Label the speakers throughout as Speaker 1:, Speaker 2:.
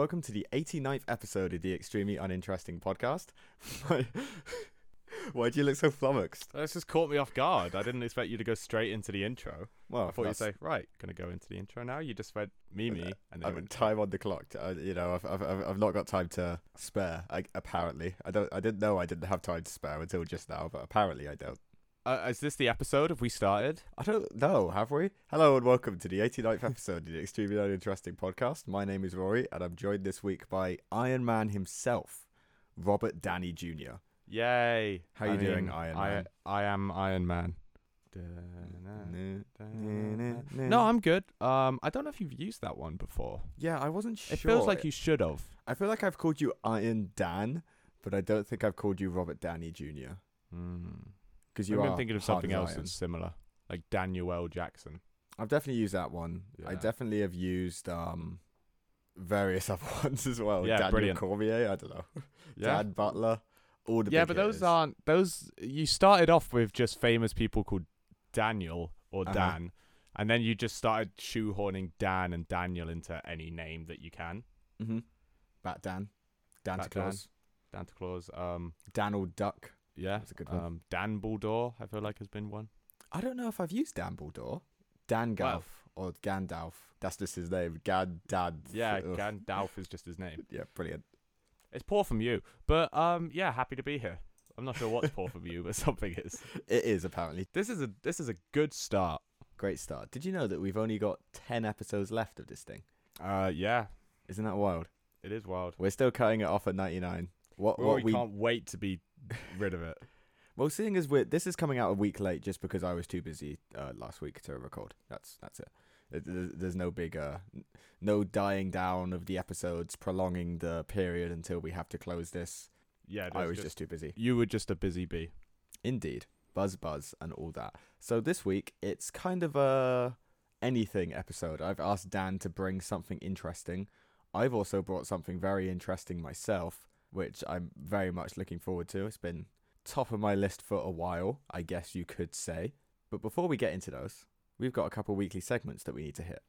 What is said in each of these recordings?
Speaker 1: welcome to the 89th episode of the Extremely Uninteresting podcast. Why, do you look so flummoxed?
Speaker 2: This just caught me off guard. I didn't expect you to go straight into the intro.
Speaker 1: Well,
Speaker 2: I thought you'd say, right, gonna go into the intro now. You just went Mimi, and then went,
Speaker 1: time on the clock. To, uh, you know, I've, I've I've I've not got time to spare. I, apparently, I don't. I didn't know I didn't have time to spare until just now, but apparently I don't.
Speaker 2: Uh, is this the episode? Have we started?
Speaker 1: I don't know. Have we? Hello and welcome to the 89th episode of the Extremely Uninteresting podcast. My name is Rory, and I'm joined this week by Iron Man himself, Robert Danny Jr.
Speaker 2: Yay!
Speaker 1: How are you
Speaker 2: I
Speaker 1: doing,
Speaker 2: mean,
Speaker 1: Iron
Speaker 2: I,
Speaker 1: Man?
Speaker 2: I am Iron Man.
Speaker 1: No,
Speaker 2: No, I'm good. Um, I don't know if you've used that one before.
Speaker 1: Yeah, I wasn't sure.
Speaker 2: It feels like you should have.
Speaker 1: I feel like I've called you Iron Dan, but I don't think I've called you Robert Danny Jr.
Speaker 2: Mm.
Speaker 1: Because you
Speaker 2: Maybe
Speaker 1: are
Speaker 2: I'm thinking of something else that's similar, like Daniel L. Jackson.
Speaker 1: I've definitely used that one. I definitely have used um various other ones as well.
Speaker 2: Yeah,
Speaker 1: Daniel
Speaker 2: brilliant.
Speaker 1: Cormier, I don't know.
Speaker 2: Yeah,
Speaker 1: Dan Butler, all the
Speaker 2: yeah, but those aren't those. You started off with just famous people called Daniel or
Speaker 1: Uh-huh.
Speaker 2: Dan, and then you just started shoehorning Dan and Daniel into any name that you can.
Speaker 1: Mhm. Bat Dan, Danta
Speaker 2: Bat.
Speaker 1: Claus,
Speaker 2: Santa Claus. Um,
Speaker 1: Donald Duck.
Speaker 2: Yeah,
Speaker 1: That's a good one.
Speaker 2: Um, Dan Bulldor, I feel like has been one.
Speaker 1: I don't know if I've used Dan
Speaker 2: Well-
Speaker 1: Galf or Gandalf. That's just his name. Gandad.
Speaker 2: Yeah,
Speaker 1: Ugh.
Speaker 2: Gandalf is just his name.
Speaker 1: Yeah, brilliant.
Speaker 2: It's poor from you, but um, yeah, happy to be here. I'm not sure what's poor from you, but something is.
Speaker 1: It is apparently
Speaker 2: This is a this is a good start.
Speaker 1: great start. Did you know that we've only got ten episodes left of this thing?
Speaker 2: Uh, yeah,
Speaker 1: Isn't that wild?
Speaker 2: it is wild.
Speaker 1: We're still cutting it off at ninety nine. What
Speaker 2: We
Speaker 1: what we
Speaker 2: can't wait to be rid of it.
Speaker 1: well, seeing as we're this is coming out a week late, just because I was too busy uh, last week to record. That's that's it. There's, there's no big uh, no dying down of the episodes, prolonging the period until we have to close this.
Speaker 2: Yeah,
Speaker 1: I was
Speaker 2: just-
Speaker 1: just too busy.
Speaker 2: You were just a busy bee.
Speaker 1: Indeed. Buzz buzz and all that. So this week it's kind of a anything episode. I've asked Dan to bring something interesting. I've also brought something very interesting myself, which I'm very much looking forward to. It's been top of my list for a while, I guess you could say. But before we get into those, we've got a couple weekly segments that we need to hit.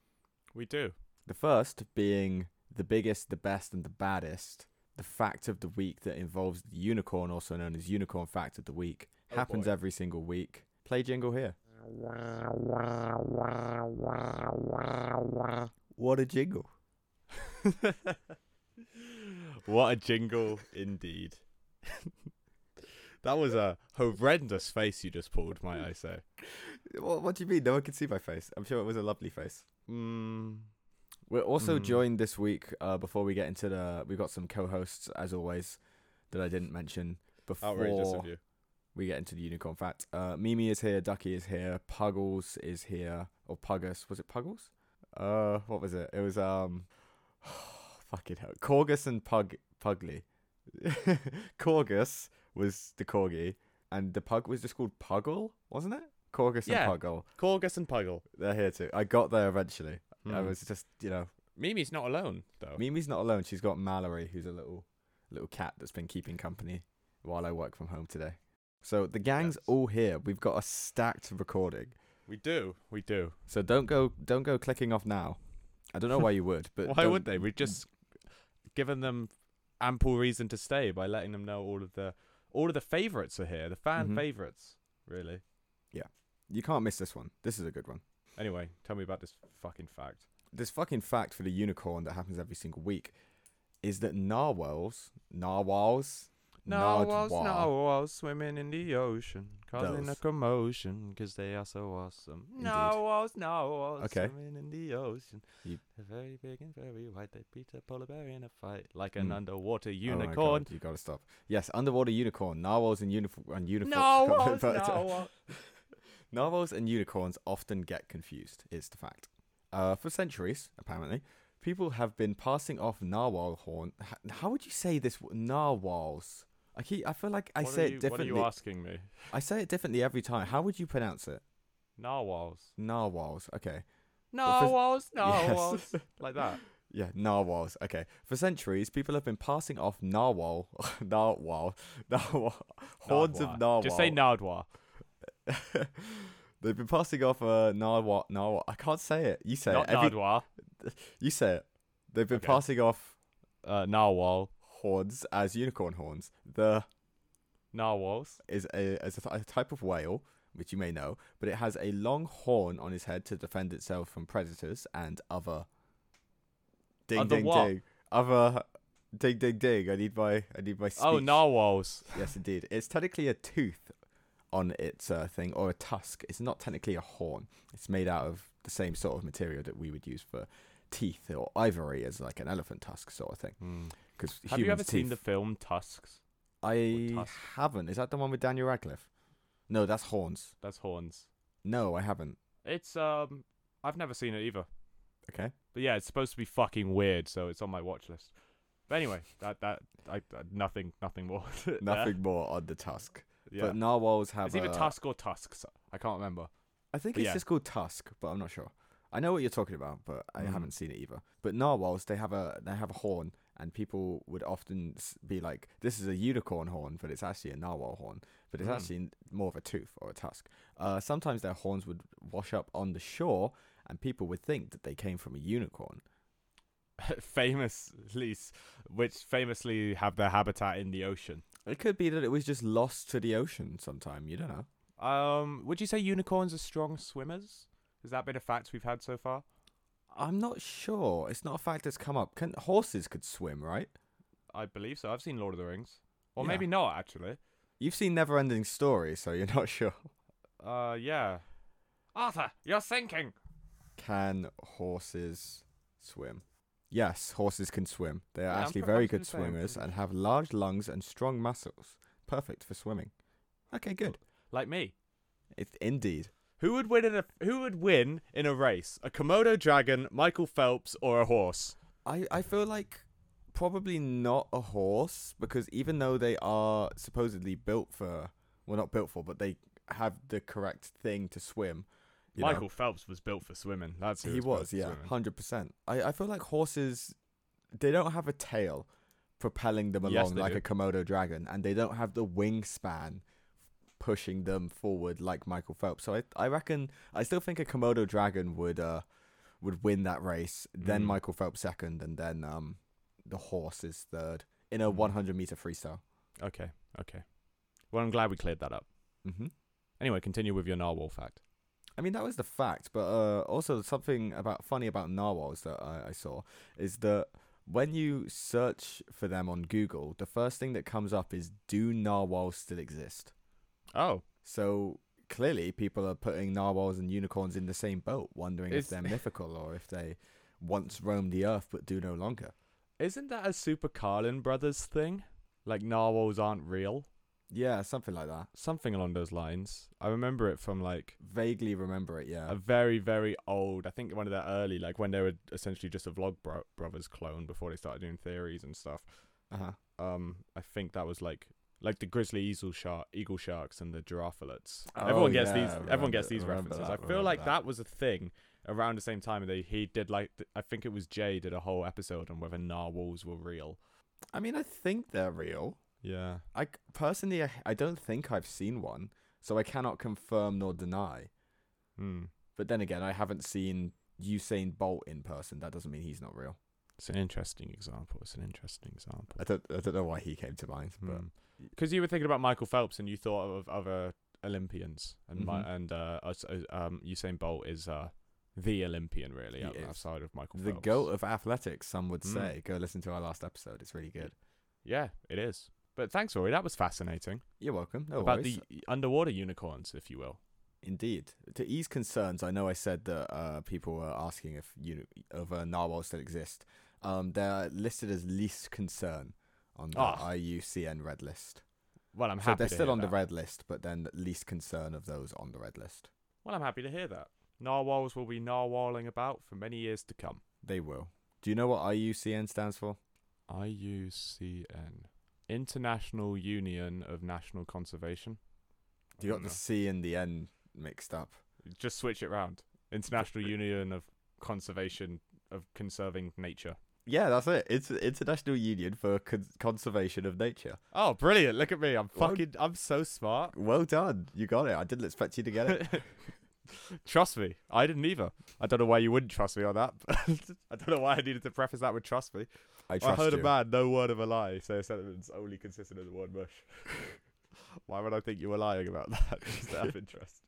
Speaker 2: We do.
Speaker 1: The first being the biggest, the best, and the baddest. The fact of the week that involves the unicorn, also known as Unicorn Fact of the Week,
Speaker 2: Oh
Speaker 1: happens
Speaker 2: boy.
Speaker 1: every single week. Play jingle here. What a jingle.
Speaker 2: what a jingle indeed. that was a horrendous face you just pulled, might I say.
Speaker 1: What, what do you mean? No one can see my face. I'm sure it was a lovely face.
Speaker 2: Mm,
Speaker 1: We're also
Speaker 2: Mm.
Speaker 1: joined this week, uh, before we get into the. We've got some co hosts, as always, that I didn't mention
Speaker 2: outrageous
Speaker 1: before
Speaker 2: of you.
Speaker 1: we get into the unicorn fact. Uh, Mimi is here, Ducky is here, Puggles is here, or Puggus. Was it Puggles? Uh, what was it? It was um, fucking hell, Corgus and Pug Pugly. Corgus was the corgi, and the pug was just called Puggle, wasn't it? Corgus
Speaker 2: Yeah.
Speaker 1: and Puggle.
Speaker 2: Corgus and Puggle.
Speaker 1: They're here too. I got there eventually. I
Speaker 2: Hmm.
Speaker 1: was just, you know,
Speaker 2: Mimi's not alone though.
Speaker 1: Mimi's not alone. She's got Mallory, who's a little little cat that's been keeping company while I work from home today. So the gang's
Speaker 2: Yes.
Speaker 1: all here. We've got a stacked recording.
Speaker 2: We do. We do.
Speaker 1: So don't go don't go clicking off now. I don't know why you would, but
Speaker 2: Why would they? We've just given them ample reason to stay by letting them know all of the all of the favorites are here, the fan
Speaker 1: Mhm.
Speaker 2: favorites. Really. Yeah.
Speaker 1: You can't miss this one. This is a good one.
Speaker 2: Anyway, tell me about this fucking fact.
Speaker 1: This fucking fact for the unicorn that happens every single week is that narwhals, narwhals,
Speaker 2: Narwhals, narwhals swimming in the ocean, causing a
Speaker 1: Those.
Speaker 2: commotion because they are so awesome.
Speaker 1: Indeed.
Speaker 2: Narwhals, narwhals
Speaker 1: Okay.
Speaker 2: swimming in the ocean.
Speaker 1: You-
Speaker 2: They're very big and very white. They beat a polar bear in a fight like an
Speaker 1: Mm.
Speaker 2: underwater
Speaker 1: Oh my
Speaker 2: unicorn.
Speaker 1: God, you gotta stop. Yes, underwater unicorn, narwhals and uniform and uniform.
Speaker 2: narwhals, narwhals.
Speaker 1: Narwhals and unicorns often get confused, is the fact. Uh, for centuries, apparently, people have been passing off narwhal horn. h- How would you say this? w- Narwhals. I keep. I feel like I
Speaker 2: What
Speaker 1: say
Speaker 2: are
Speaker 1: it differently.
Speaker 2: What are you asking me?
Speaker 1: I say it differently every time. How would you pronounce it?
Speaker 2: Narwhals.
Speaker 1: Narwhals. Okay.
Speaker 2: Narwhals,
Speaker 1: Yes.
Speaker 2: narwhals. like that.
Speaker 1: Yeah, narwhals. Okay. For centuries, people have been passing off narwhal, narwhal, narwhal, horns of
Speaker 2: Nardwar.
Speaker 1: narwhal.
Speaker 2: Just say Nardwar.
Speaker 1: They've been passing off uh, narwhal. Narwhal. I can't say it. You say
Speaker 2: Not
Speaker 1: it. Every-
Speaker 2: Nardwar.
Speaker 1: You say it. They've been
Speaker 2: Okay.
Speaker 1: passing off
Speaker 2: uh, narwhal,
Speaker 1: horns as unicorn horns. The
Speaker 2: narwhals.
Speaker 1: is a, is a, th- a type of whale, which you may know, but it has a long horn on his head to defend itself from predators and other. Ding
Speaker 2: Other
Speaker 1: ding
Speaker 2: what?
Speaker 1: ding. Other. Ding ding ding. I need my I need my. Speech.
Speaker 2: Oh, narwhals.
Speaker 1: Yes, indeed. It's technically a tooth on its uh, thing or a tusk. It's not technically a horn. It's made out of the same sort of material that we would use for teeth or ivory as like an elephant tusk sort of thing.
Speaker 2: Hmm.
Speaker 1: Because
Speaker 2: Have you ever seen the film Tusks?
Speaker 1: I
Speaker 2: tusk?
Speaker 1: haven't. Is that the one with Daniel Radcliffe? No, that's horns.
Speaker 2: That's horns.
Speaker 1: No, I haven't.
Speaker 2: It's um, I've never seen it either.
Speaker 1: Okay.
Speaker 2: But yeah, it's supposed to be fucking weird, so it's on my watch list. But anyway, that that I, nothing nothing more.
Speaker 1: Nothing more on the tusk.
Speaker 2: Yeah.
Speaker 1: But narwhals have.
Speaker 2: it's either
Speaker 1: a-
Speaker 2: tusk or tusks. I can't remember.
Speaker 1: I think
Speaker 2: but
Speaker 1: it's
Speaker 2: yeah.
Speaker 1: just called tusk, but I'm not sure. I know what you're talking about, but I
Speaker 2: Mm.
Speaker 1: haven't seen it either. But narwhals, they have a they have a horn, and people would often be like, "This is a unicorn horn," but it's actually a narwhal horn. But it's
Speaker 2: Mm.
Speaker 1: actually more of a tooth or a tusk. Uh, sometimes their horns would wash up on the shore, and people would think that they came from a unicorn.
Speaker 2: famously, which famously have their habitat in the ocean.
Speaker 1: It could be that it was just lost to the ocean sometime. You don't know.
Speaker 2: Um, would you say unicorns are strong swimmers? Has that been a fact we've had so far?
Speaker 1: I'm not sure. It's not a fact that's come up. Can horses could swim, right?
Speaker 2: I believe so. I've seen Lord of the Rings, or
Speaker 1: Yeah.
Speaker 2: maybe not actually.
Speaker 1: You've seen Neverending Story, so you're not sure.
Speaker 2: Uh, yeah. Arthur, you're sinking.
Speaker 1: Can horses swim? Yes, horses can swim. They are
Speaker 2: Yeah,
Speaker 1: actually very good
Speaker 2: pretty sure I'm
Speaker 1: swimmers and have large lungs and strong muscles. Perfect for swimming. Okay, good.
Speaker 2: Like me.
Speaker 1: It's indeed.
Speaker 2: Who would win in a Who would win in a race? A Komodo dragon, Michael Phelps, or a horse?
Speaker 1: I, I feel like probably not a horse because even though they are supposedly built for well not built for but they have the correct thing to swim. you know.
Speaker 2: Michael Phelps was built for swimming. That's
Speaker 1: he
Speaker 2: was,
Speaker 1: was, yeah, hundred percent. I, I feel like horses, they don't have a tail propelling them along
Speaker 2: they
Speaker 1: like
Speaker 2: do.
Speaker 1: a Komodo dragon, and they don't have the wingspan pushing them forward like Michael Phelps. So I I reckon I still think a Komodo dragon would uh would win that race. Then
Speaker 2: Mm.
Speaker 1: Michael Phelps second, and then um the horse is third in a
Speaker 2: Mm.
Speaker 1: 100 meter freestyle.
Speaker 2: Okay, okay. Well, I'm glad we cleared that up.
Speaker 1: Mm-hmm.
Speaker 2: Anyway, continue with your narwhal fact.
Speaker 1: I mean that was the fact, but uh, also something about funny about narwhals that I, I saw is that when you search for them on Google, the first thing that comes up is "Do narwhals still exist?"
Speaker 2: Oh,
Speaker 1: So clearly, people are putting narwhals and unicorns in the same boat, wondering
Speaker 2: Is-
Speaker 1: if they're mythical or if they once roamed the earth but do no longer.
Speaker 2: isn't that a Super Carlin Brothers thing? Like narwhals aren't real?
Speaker 1: Yeah, something like that.
Speaker 2: Something along those lines. I remember it from like
Speaker 1: Vaguely remember it. Yeah.
Speaker 2: a very, very old. I think one of their early, like when they were essentially just a Vlog bro- Brothers clone before they started doing theories and stuff.
Speaker 1: Uh huh.
Speaker 2: Um, I think that was like like the grizzly eagle shark, eagle sharks, and the giraffaloids.
Speaker 1: Oh,
Speaker 2: everyone gets
Speaker 1: yeah,
Speaker 2: these.
Speaker 1: remember-
Speaker 2: everyone gets these references.
Speaker 1: that,
Speaker 2: I feel like
Speaker 1: that.
Speaker 2: that. was a thing around the same time. They he did like I think it was Jay did a whole episode on whether narwhals were real.
Speaker 1: I mean, I think they're real.
Speaker 2: Yeah.
Speaker 1: I personally, I, I don't think I've seen one, so I cannot confirm nor deny.
Speaker 2: Hmm.
Speaker 1: But then again, I haven't seen Usain Bolt in person. That doesn't mean he's not real.
Speaker 2: It's an interesting example. It's an interesting example.
Speaker 1: I don't, I don't know why he came to mind, but
Speaker 2: Because you were thinking about Michael Phelps and you thought of other Olympians, and my,
Speaker 1: Mhm.
Speaker 2: and uh, uh, um, Usain Bolt is uh, the Olympian really
Speaker 1: He
Speaker 2: out-
Speaker 1: is.
Speaker 2: outside of Michael
Speaker 1: the
Speaker 2: Phelps.
Speaker 1: goat of athletics, some would
Speaker 2: Mm.
Speaker 1: say. Go listen to our last episode; it's really good.
Speaker 2: Yeah, it is. But thanks, Rory. That was fascinating.
Speaker 1: You're welcome. No
Speaker 2: about
Speaker 1: worries.
Speaker 2: the underwater unicorns, if you will.
Speaker 1: Indeed. To ease concerns, I know I said that uh, people were asking if you if uh, narwhals still exist. Um, they're listed as least concern on the
Speaker 2: Ah.
Speaker 1: IUCN red list.
Speaker 2: Well, I'm happy.
Speaker 1: so
Speaker 2: they're
Speaker 1: still on the red list, but then least concern of those on the red list.
Speaker 2: Well, I'm happy to hear that. Narwhals will be narwhaling about for many years to come.
Speaker 1: They will. Do you know what IUCN stands for?
Speaker 2: IUCN, International Union of National Conservation.
Speaker 1: You got
Speaker 2: don't
Speaker 1: the. C and the N mixed up.
Speaker 2: Just switch it round. International Union of Conservation of Conserving Nature.
Speaker 1: Yeah, that's it. It's International Union for Con- Conservation of Nature.
Speaker 2: Oh, brilliant! Look at me. I'm
Speaker 1: Well-
Speaker 2: fucking. I'm so smart.
Speaker 1: Well done. You got it. I didn't expect you to get it.
Speaker 2: trust me, I didn't either. I don't know why you wouldn't trust me on that. I don't know why I needed to preface that with trust me.
Speaker 1: I
Speaker 2: I heard
Speaker 1: you.
Speaker 2: a man, no word of a lie, say a sentence only consistent of the word mush. why would I think you were lying about that? Just out of interest.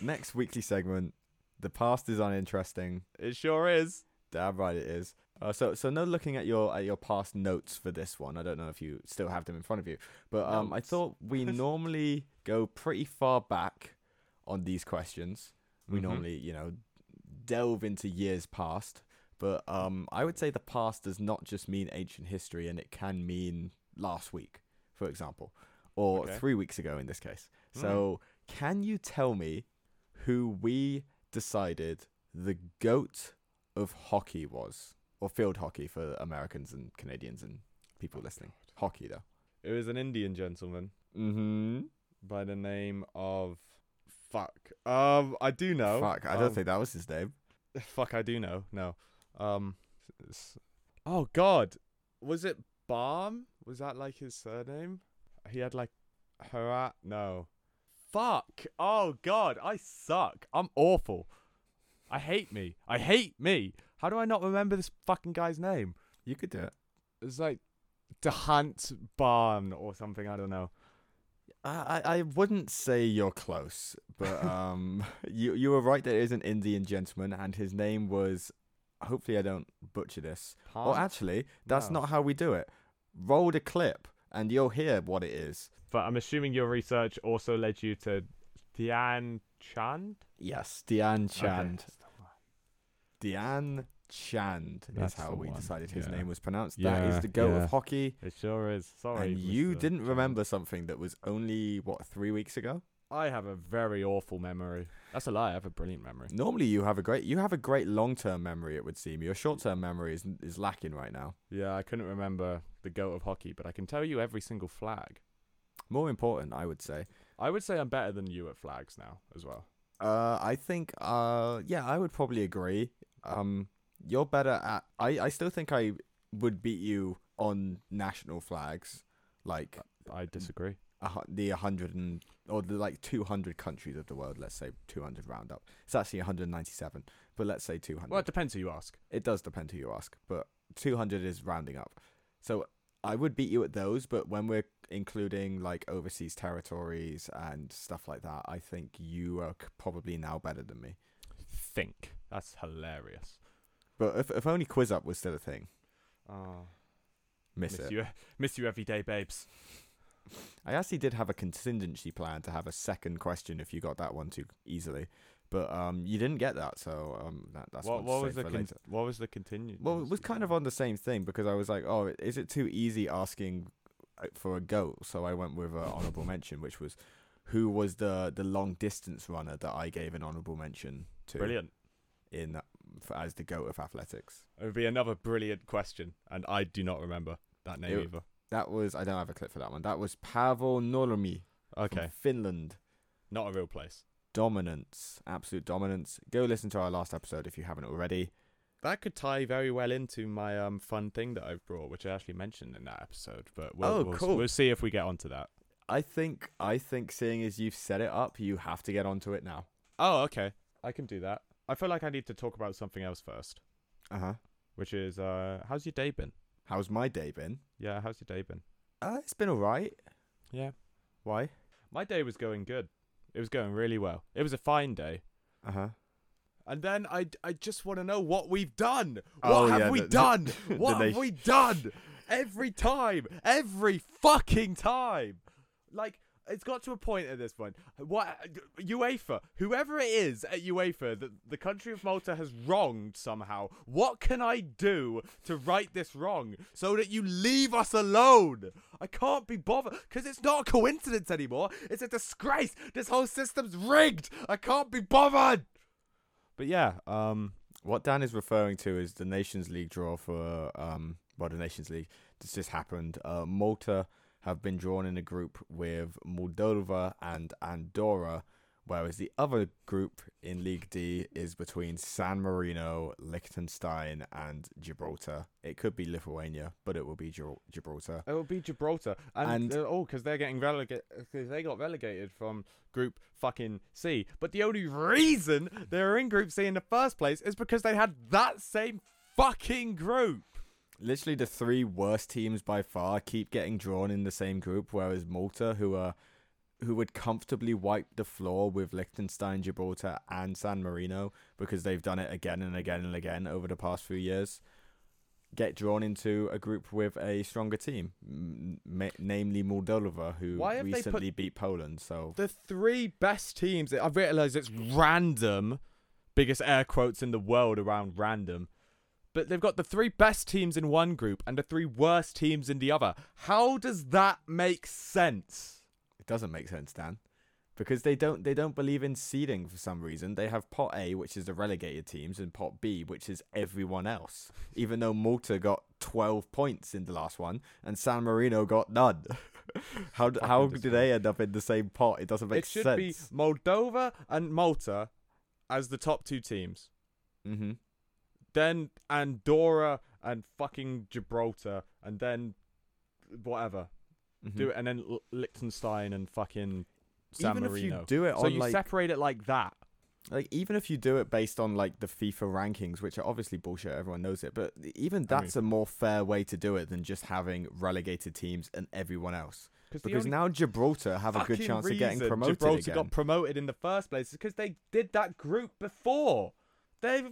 Speaker 1: Next weekly segment. The past is uninteresting.
Speaker 2: It sure is.
Speaker 1: Damn right it is. Uh, so so no looking at your at your past notes for this one. I don't know if you still have them in front of you, but um, I thought we normally go pretty far back on these questions. We
Speaker 2: Mhm.
Speaker 1: normally you know delve into years past, but um, I would say the past does not just mean ancient history, and it can mean last week, for example, or
Speaker 2: Okay.
Speaker 1: three weeks ago in this case.
Speaker 2: Hmm.
Speaker 1: So can you tell me who we decided the goat of hockey was, or field hockey for Americans and Canadians and people listening. Hockey though.
Speaker 2: It was an Indian gentleman
Speaker 1: Mm-hmm.
Speaker 2: by the name of fuck. Um, I do know.
Speaker 1: Fuck, I don't
Speaker 2: Um,
Speaker 1: think that was his name.
Speaker 2: Fuck, I do know. No. Um. Oh God, was it Balm? Was that like his surname? He had like Herat. No. Fuck. Oh God, I suck. I'm awful. I hate me. I hate me. How do I not remember this fucking guy's name?
Speaker 1: You could do it.
Speaker 2: It's like Dehant Barn or something. I don't know.
Speaker 1: I, I wouldn't say you're close, but um, you you were right that it is an Indian gentleman, and his name was. Hopefully, I don't butcher this. Or
Speaker 2: Palm?
Speaker 1: actually, that's
Speaker 2: No.
Speaker 1: not how we do it. Roll the clip, and you'll hear what it is.
Speaker 2: But I'm assuming your research also led you to Dhyan Chand.
Speaker 1: Yes, Dhyan
Speaker 2: Okay.
Speaker 1: Chand. Dhyan Chand
Speaker 2: That's
Speaker 1: is how we
Speaker 2: one,
Speaker 1: decided his
Speaker 2: yeah.
Speaker 1: name was pronounced. that
Speaker 2: Yeah,
Speaker 1: is the goat
Speaker 2: yeah.
Speaker 1: of hockey.
Speaker 2: It sure is. Sorry.
Speaker 1: and you
Speaker 2: Mr.
Speaker 1: didn't
Speaker 2: Chand.
Speaker 1: remember something that was only what three weeks ago.
Speaker 2: I have a very awful memory. That's a lie. I have a brilliant memory.
Speaker 1: Normally, you have a great you have a great long term memory. It would seem your short term memory is is lacking right now.
Speaker 2: Yeah, I couldn't remember the goat of hockey, but I can tell you every single flag.
Speaker 1: More important, I would say.
Speaker 2: I would say I'm better than you at flags now as well.
Speaker 1: Uh, I think uh, yeah, I would probably agree. Um, you're better at. I I still think I would beat you on national flags, like
Speaker 2: I disagree.
Speaker 1: hu- the 100 and or the like 200 countries of the world let's say 200 round up it's actually 197 but let's say 200
Speaker 2: Well, it depends who you ask.
Speaker 1: it does depend who you ask but 200 is rounding up so i would beat you at those but when we're including like overseas territories and stuff like that i think you are probably now better than me
Speaker 2: Think. That's hilarious.
Speaker 1: but if, if only QuizUp was still a thing
Speaker 2: Oh,
Speaker 1: miss,
Speaker 2: miss
Speaker 1: it
Speaker 2: you, miss you every day, babes.
Speaker 1: i actually did have a contingency plan to have a second question if you got that one too easily but um you didn't get that so um that, that's
Speaker 2: what what was the con- what was the continue?
Speaker 1: Well, it was kind of on the same thing because I was like, oh, is it too easy asking for a goat? So I went with an honorable mention, which was who was the the long distance runner that I gave an honorable mention to
Speaker 2: brilliant.
Speaker 1: in for, as the goat of athletics.
Speaker 2: It would be another brilliant question, and I do not remember that name
Speaker 1: It-
Speaker 2: either.
Speaker 1: That was I don't have a clip for that one. That was Nurmi from
Speaker 2: Okay,
Speaker 1: Finland.
Speaker 2: not a real place.
Speaker 1: Dominance, absolute dominance. Go listen to our last episode if you haven't already.
Speaker 2: That could tie very well into my um fun thing that I've brought, which I actually mentioned in that episode. But we'll,
Speaker 1: Oh,
Speaker 2: we'll,
Speaker 1: cool.
Speaker 2: We'll see if we get onto that.
Speaker 1: I think I think seeing as you've set it up, you have to get onto it now.
Speaker 2: Oh, okay. I can do that. I feel like I need to talk about something else first,
Speaker 1: Uh huh.
Speaker 2: which is uh, how's your day been?
Speaker 1: How's my day been?
Speaker 2: Yeah, how's your day been?
Speaker 1: Uh, it's been alright.
Speaker 2: Yeah,
Speaker 1: Why?
Speaker 2: my day was going good. It was going really well. It was a fine day.
Speaker 1: Uh huh.
Speaker 2: And then I, I just want to know what we've done. What
Speaker 1: Oh,
Speaker 2: have
Speaker 1: yeah,
Speaker 2: we
Speaker 1: the-
Speaker 2: done?
Speaker 1: the
Speaker 2: what have
Speaker 1: nation-
Speaker 2: we done? Every time, every fucking time. Like it's got to a point at this point. What UEFA, whoever it is at UEFA that the country of Malta has wronged somehow. What can I do to right this wrong so that you leave us alone? I can't be bothered because it's not a coincidence anymore. It's a disgrace. This whole system's rigged. I can't be bothered. But yeah, um,
Speaker 1: What Dan is referring to is the Nations League draw for um well the Nations League. This just happened. Uh, Malta have been drawn in a group with Moldova and Andorra, Whereas the other group in League D is between San Marino, Liechtenstein, and Gibraltar. It could be Lithuania, but it will be Gibral- Gibraltar.
Speaker 2: It will be Gibraltar, and,
Speaker 1: And-
Speaker 2: uh, oh, because they're getting relegated. Because they got relegated from Group fucking C. But the only reason they were in Group C in the first place is because they had that same fucking group.
Speaker 1: Literally, the three worst teams by far keep getting drawn in the same group, whereas Malta, who are who would comfortably wipe the floor with Liechtenstein, Gibraltar, and San Marino because they've done it again and again and again over the past few years, get drawn into a group with a stronger team, m- namely Moldova, who
Speaker 2: Why have put-
Speaker 1: recently beat Poland. So
Speaker 2: The three best teams. I realize it's random, biggest air quotes in the world around random. But they've got the three best teams in one group and the three worst teams in the other. How does that make sense?
Speaker 1: it doesn't make sense, Dan. Because they don't they don't believe in seeding for some reason. They have pot A, which is the relegated teams, and pot B, which is everyone else. Even though Malta got twelve points in the last one, and San Marino got none. how d-
Speaker 2: Fucking
Speaker 1: how do they end up in the same pot? It doesn't make sense.
Speaker 2: it should
Speaker 1: sense.
Speaker 2: be Moldova and Malta as the top two teams.
Speaker 1: mm-hmm.
Speaker 2: Then Andorra and fucking Gibraltar, and then whatever.
Speaker 1: Mm-hmm.
Speaker 2: Do it, and then Liechtenstein and fucking San
Speaker 1: Even if
Speaker 2: Marino.
Speaker 1: you do it
Speaker 2: so you
Speaker 1: like
Speaker 2: separate it like that.
Speaker 1: like even if you do it based on like the FIFA rankings, which are obviously bullshit, everyone knows it, but even
Speaker 2: I mean-
Speaker 1: that's a more fair way to do it than just having relegated teams and everyone else. Because now Gibraltar have a good chance of getting promoted
Speaker 2: Gibraltar
Speaker 1: again.
Speaker 2: got promoted in the first place because they did that group before. They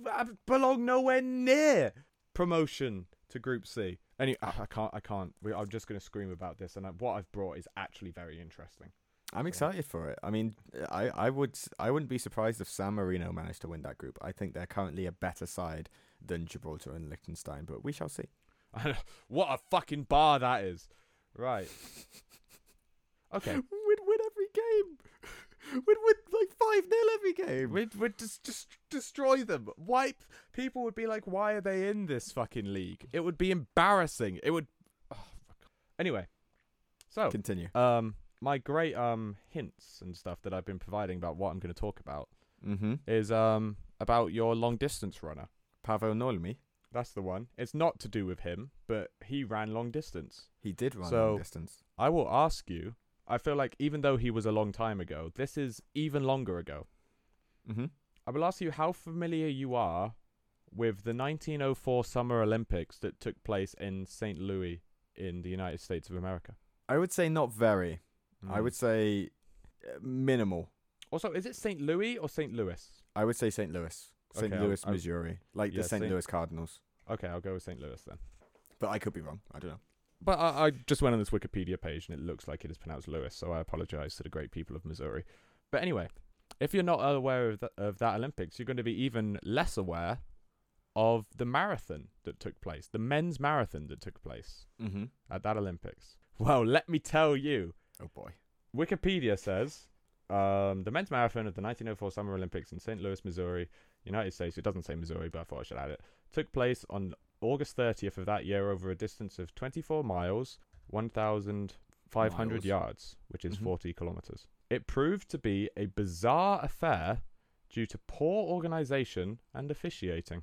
Speaker 2: belong nowhere near promotion to Group C. Any, ah, I can't. I can't. We, I'm just going to scream about this, and I, what I've brought is actually very interesting.
Speaker 1: I'm excited for it. I mean, I, I would I wouldn't be surprised if San Marino managed to win that group. I think they're currently a better side than Gibraltar and Liechtenstein, but we shall see.
Speaker 2: what a fucking bar that is. Right. Okay.
Speaker 1: We'd win every game. We'd win like five 0 every game.
Speaker 2: We'd, we'd just, just destroy them. Wipe. People would be like, why are they in this fucking league? It would be embarrassing. It would. Oh, fuck. Anyway. So,
Speaker 1: Continue.
Speaker 2: um, my great um hints and stuff that I've been providing about what I'm going to talk about
Speaker 1: Mm-hmm.
Speaker 2: is um about your long distance runner.
Speaker 1: Pavel Nolmi.
Speaker 2: That's the one. It's not to do with him, but he ran long distance.
Speaker 1: He did run
Speaker 2: So-
Speaker 1: long distance.
Speaker 2: I will ask you. I feel like even though he was a long time ago, this is even longer ago.
Speaker 1: Mm-hmm.
Speaker 2: I will ask you how familiar you are with the 1904 Summer Olympics that took place in St. Louis in the United States of America.
Speaker 1: I would say not very. I
Speaker 2: Mm.
Speaker 1: would say uh, minimal.
Speaker 2: Also, is it St. Louis or St. Louis?
Speaker 1: I would say St. Louis. St.
Speaker 2: Okay,
Speaker 1: Louis,
Speaker 2: I'll-
Speaker 1: Missouri. Like
Speaker 2: Yeah,
Speaker 1: the St.
Speaker 2: Saint-
Speaker 1: Louis Cardinals.
Speaker 2: Okay, I'll go with St. Louis then.
Speaker 1: But I could be wrong. I don't know.
Speaker 2: But I, I just went on this Wikipedia page and it looks like it is pronounced Lewis, so I apologize to the great people of Missouri. But anyway, if you're not aware of, th- of that Olympics, you're going to be even less aware of the marathon that took place, the men's marathon that took place
Speaker 1: Mm-hmm.
Speaker 2: at that Olympics. Well, let me tell you,
Speaker 1: Oh boy.
Speaker 2: Wikipedia says um, the men's marathon of the 1904 Summer Olympics in St. Louis, Missouri, United States. It doesn't say Missouri, but I thought I should add it. Took place on August 30th of that year over a distance of 24 miles, 1,500
Speaker 1: Miles.
Speaker 2: yards, which is
Speaker 1: Mhm.
Speaker 2: 40 kilometers. It proved to be a bizarre affair due to poor organization and officiating.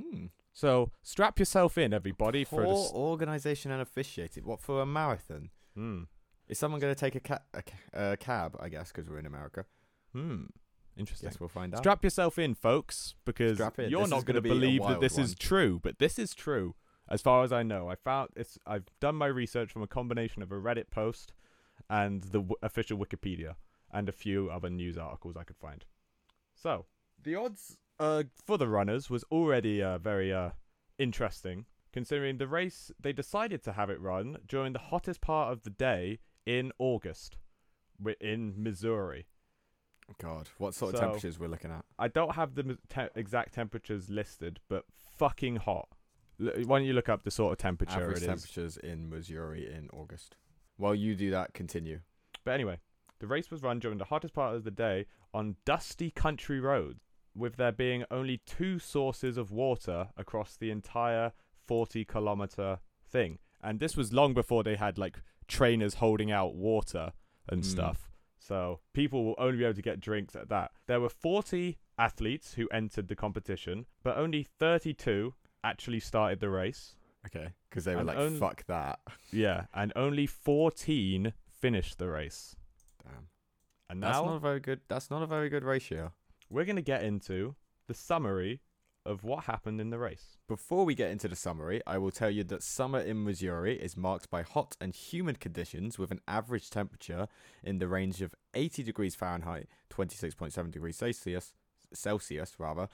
Speaker 1: Hmm.
Speaker 2: So strap yourself in, everybody, for
Speaker 1: Poor
Speaker 2: this.
Speaker 1: organisation and officiated. What for a marathon?
Speaker 2: Hmm.
Speaker 1: Is someone going to take a, ca- a, ca- a cab? I guess because we're in America.
Speaker 2: Hmm. Interesting.
Speaker 1: Guess we'll find out.
Speaker 2: Strap yourself in, folks, because
Speaker 1: in.
Speaker 2: you're
Speaker 1: This
Speaker 2: not going
Speaker 1: gonna be
Speaker 2: believe that this is true, but this is true. As far as I know, I found it's. I've done my research from a combination of a Reddit post and the w- official Wikipedia and a few other news articles I could find. So the odds uh, for the runners was already uh, very uh, interesting, considering the race they decided to have it run during the hottest part of the day in August, in Missouri.
Speaker 1: God, what sort of
Speaker 2: So-
Speaker 1: temperatures we're looking at?
Speaker 2: I don't have the te- exact temperatures listed, but fucking hot. L- why don't you look up the sort of temperature
Speaker 1: Average
Speaker 2: it is?
Speaker 1: temperatures in Missouri in August. While you do that, continue.
Speaker 2: But anyway, the race was run during the hottest part of the day on dusty country roads, with there being only two sources of water across the entire 40 kilometer thing. And this was long before they had like trainers holding out water and
Speaker 1: Hmm.
Speaker 2: stuff. So people will only be able to get drinks at that. There were 40 athletes who entered the competition, but only 32 actually started the race.
Speaker 1: Okay, because they were
Speaker 2: And
Speaker 1: like,
Speaker 2: only-
Speaker 1: "Fuck that."
Speaker 2: Yeah, and only 14 finished the race.
Speaker 1: Damn.
Speaker 2: And
Speaker 1: That's not a very good. That's not a very good ratio.
Speaker 2: we're going to get into the summary of what happened in the race.
Speaker 1: Before we get into the summary, I will tell you that summer in Missouri is marked by hot and humid conditions with an average temperature in the range of 80 degrees Fahrenheit, 26.7 degrees Celsius, Celsius rather,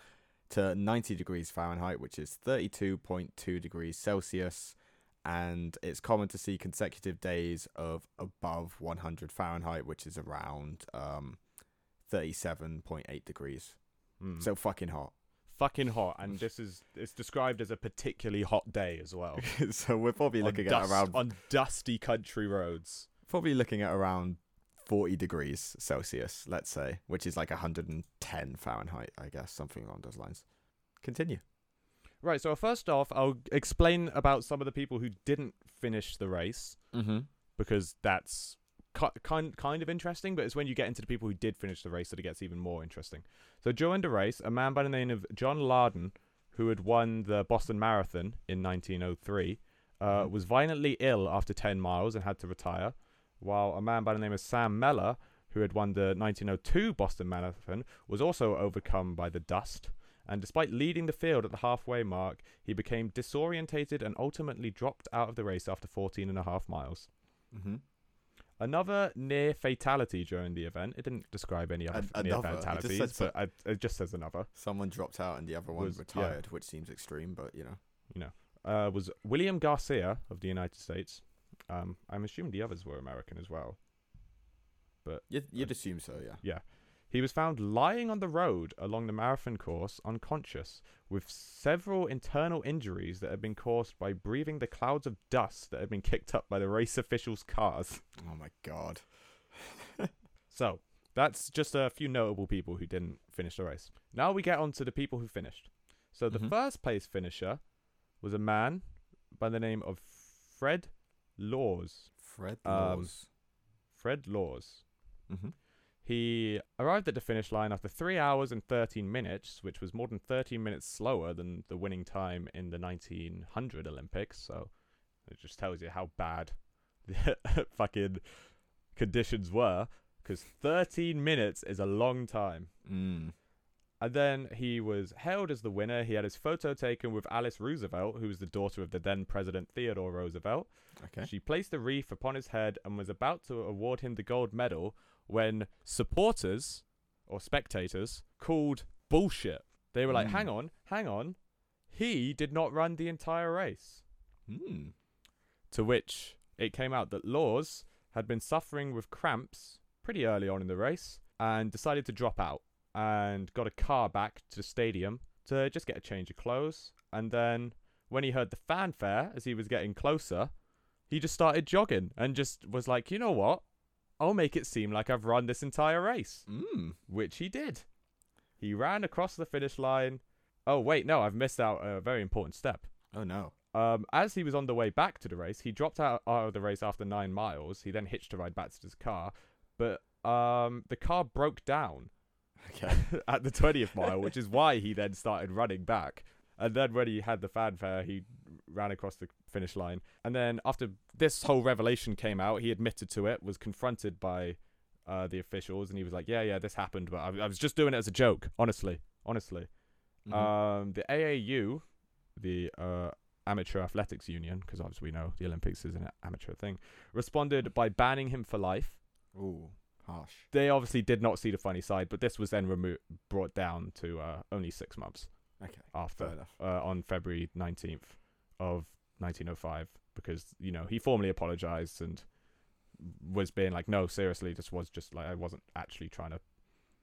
Speaker 1: to 90 degrees Fahrenheit, which is 32.2 degrees Celsius, and it's common to see consecutive days of above 100 Fahrenheit, which is around um 37.8 degrees.
Speaker 2: Hmm.
Speaker 1: So fucking hot.
Speaker 2: Fucking hot, and this is it's described as a particularly hot day as well.
Speaker 1: so we're probably looking at
Speaker 2: dust-
Speaker 1: around
Speaker 2: on dusty country roads.
Speaker 1: probably looking at around 40 degrees Celsius, let's say, which is like 110 Fahrenheit, I guess, something along those lines. Continue.
Speaker 2: Right. So first off, I'll explain about some of the people who didn't finish the race
Speaker 1: Mm-hmm.
Speaker 2: because that's kind kind of interesting. But it's when you get into the people who did finish the race that it gets even more interesting. So during the race, a man by the name of John Lordan, who had won the Boston Marathon in 1903, uh,
Speaker 1: Mhm.
Speaker 2: was violently ill after 10 miles and had to retire, while a man by the name of Sam Mellor, who had won the 1902 Boston Marathon, was also overcome by the dust. And despite leading the field at the halfway mark, he became disorientated and ultimately dropped out of the race after 14 and a half miles.
Speaker 1: Mm-hmm.
Speaker 2: Another near fatality during the event. It didn't describe any other
Speaker 1: An-
Speaker 2: near
Speaker 1: another. It
Speaker 2: fatalities, but I, it just says another.
Speaker 1: Someone dropped out and the other one
Speaker 2: Was- yeah.
Speaker 1: retired, which seems extreme, but you know.
Speaker 2: You know, uh, was William Garcia of the United States. Um, I'm assuming the others were American as well.
Speaker 1: You'd, you'd assume so, yeah. yeah.
Speaker 2: He was found lying on the road along the marathon course, unconscious, with several internal injuries that had been caused by breathing the clouds of dust that had been kicked up by the race officials' cars.
Speaker 1: Oh my god.
Speaker 2: So, that's just a few notable people who didn't finish the race. Now we get on to the people who finished. So, the
Speaker 1: Mhm.
Speaker 2: first place finisher was a man by the name of Fred Lorz.
Speaker 1: Fred
Speaker 2: Um,
Speaker 1: Lorz.
Speaker 2: Fred Lorz.
Speaker 1: mm-hmm.
Speaker 2: He arrived at the finish line after 3 hours and 13 minutes, which was more than 13 minutes slower than the winning time in the 1900 Olympics. So it just tells you how bad the fucking conditions were. Because 13 minutes is a long time.
Speaker 1: Mm.
Speaker 2: And then he was hailed as the winner. He had his photo taken with Alice Roosevelt, who was the daughter of the then President Theodore Roosevelt.
Speaker 1: Okay.
Speaker 2: She placed a wreath upon his head and was about to award him the gold medal when supporters or spectators called bullshit. They were like,
Speaker 1: Hmm.
Speaker 2: hang on, hang on. He did not run the entire race.
Speaker 1: Mm.
Speaker 2: To which it came out that Lorz had been suffering with cramps pretty early on in the race and decided to drop out and got a car back to the stadium to just get a change of clothes. And then when he heard the fanfare as he was getting closer, he just started jogging and just was like, you know what? I'll make it seem like I've run this entire race,
Speaker 1: Mm.
Speaker 2: which he did. He ran across the finish line. Oh, wait, no, I've missed out a very important step.
Speaker 1: Oh no.
Speaker 2: Um, as he was on the way back to the race, he dropped out, of the race after nine miles. He then hitched a ride back to his car, but um, the car broke down
Speaker 1: Okay.
Speaker 2: at the 20th mile, which is why he then started running back. And then when he had the fanfare, he ran across the finish line. And then after this whole revelation came out, he admitted to it, was confronted by uh, the officials, and he was like, "Yeah, yeah, this happened, but I, I was just doing it as a joke, honestly, honestly."
Speaker 1: Mhm.
Speaker 2: Um, the AAU, the uh, Amateur Athletics Union, because obviously we know the Olympics is an amateur thing, responded by banning him for life.
Speaker 1: Ooh, harsh.
Speaker 2: They obviously did not see the funny side, but this was then remo- brought down to uh, only six months
Speaker 1: Okay.
Speaker 2: after uh, on February 19th of 1905 because you know he formally apologized and was being like no seriously this was just like I wasn't actually trying to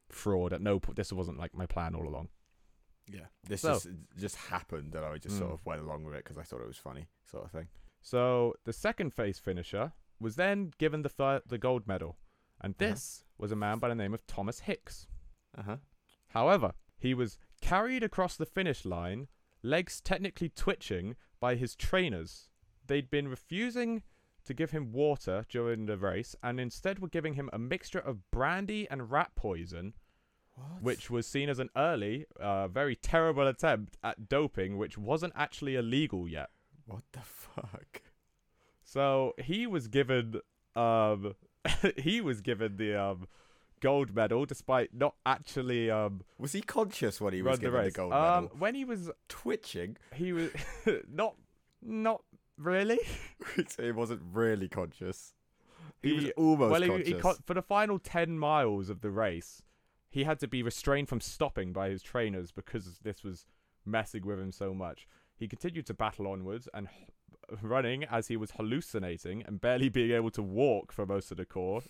Speaker 2: fraud at no point this wasn't like my plan all along
Speaker 1: Yeah. This
Speaker 2: So-
Speaker 1: just just happened, and I just sort
Speaker 2: Mm.
Speaker 1: of went along with it because I thought it was funny, sort of thing.
Speaker 2: so the second phase finisher was then given the fir- the gold medal and
Speaker 1: Uh-huh.
Speaker 2: this was a man by the name of Thomas Hicks
Speaker 1: Uh huh.
Speaker 2: However, he was carried across the finish line, legs technically twitching by his trainers. They'd been refusing to give him water during the race, and instead were giving him a mixture of brandy and rat poison,
Speaker 1: What?
Speaker 2: which was seen as an early, uh, very terrible attempt at doping, which wasn't actually illegal yet.
Speaker 1: What the fuck?
Speaker 2: So he was given, um, he was given the um, gold medal despite not actually um
Speaker 1: Was he conscious when he was
Speaker 2: run the
Speaker 1: the gold
Speaker 2: um, when he was,
Speaker 1: Twitching.
Speaker 2: he was not, not really.
Speaker 1: he wasn't really conscious. He, was
Speaker 2: He-
Speaker 1: almost
Speaker 2: well, he,
Speaker 1: conscious.
Speaker 2: he co- for the final 10 miles of the race, he had to be restrained from stopping by his trainers because this was messing with him so much. He continued to battle onwards and h- running as he was hallucinating and barely being able to walk for most of the course.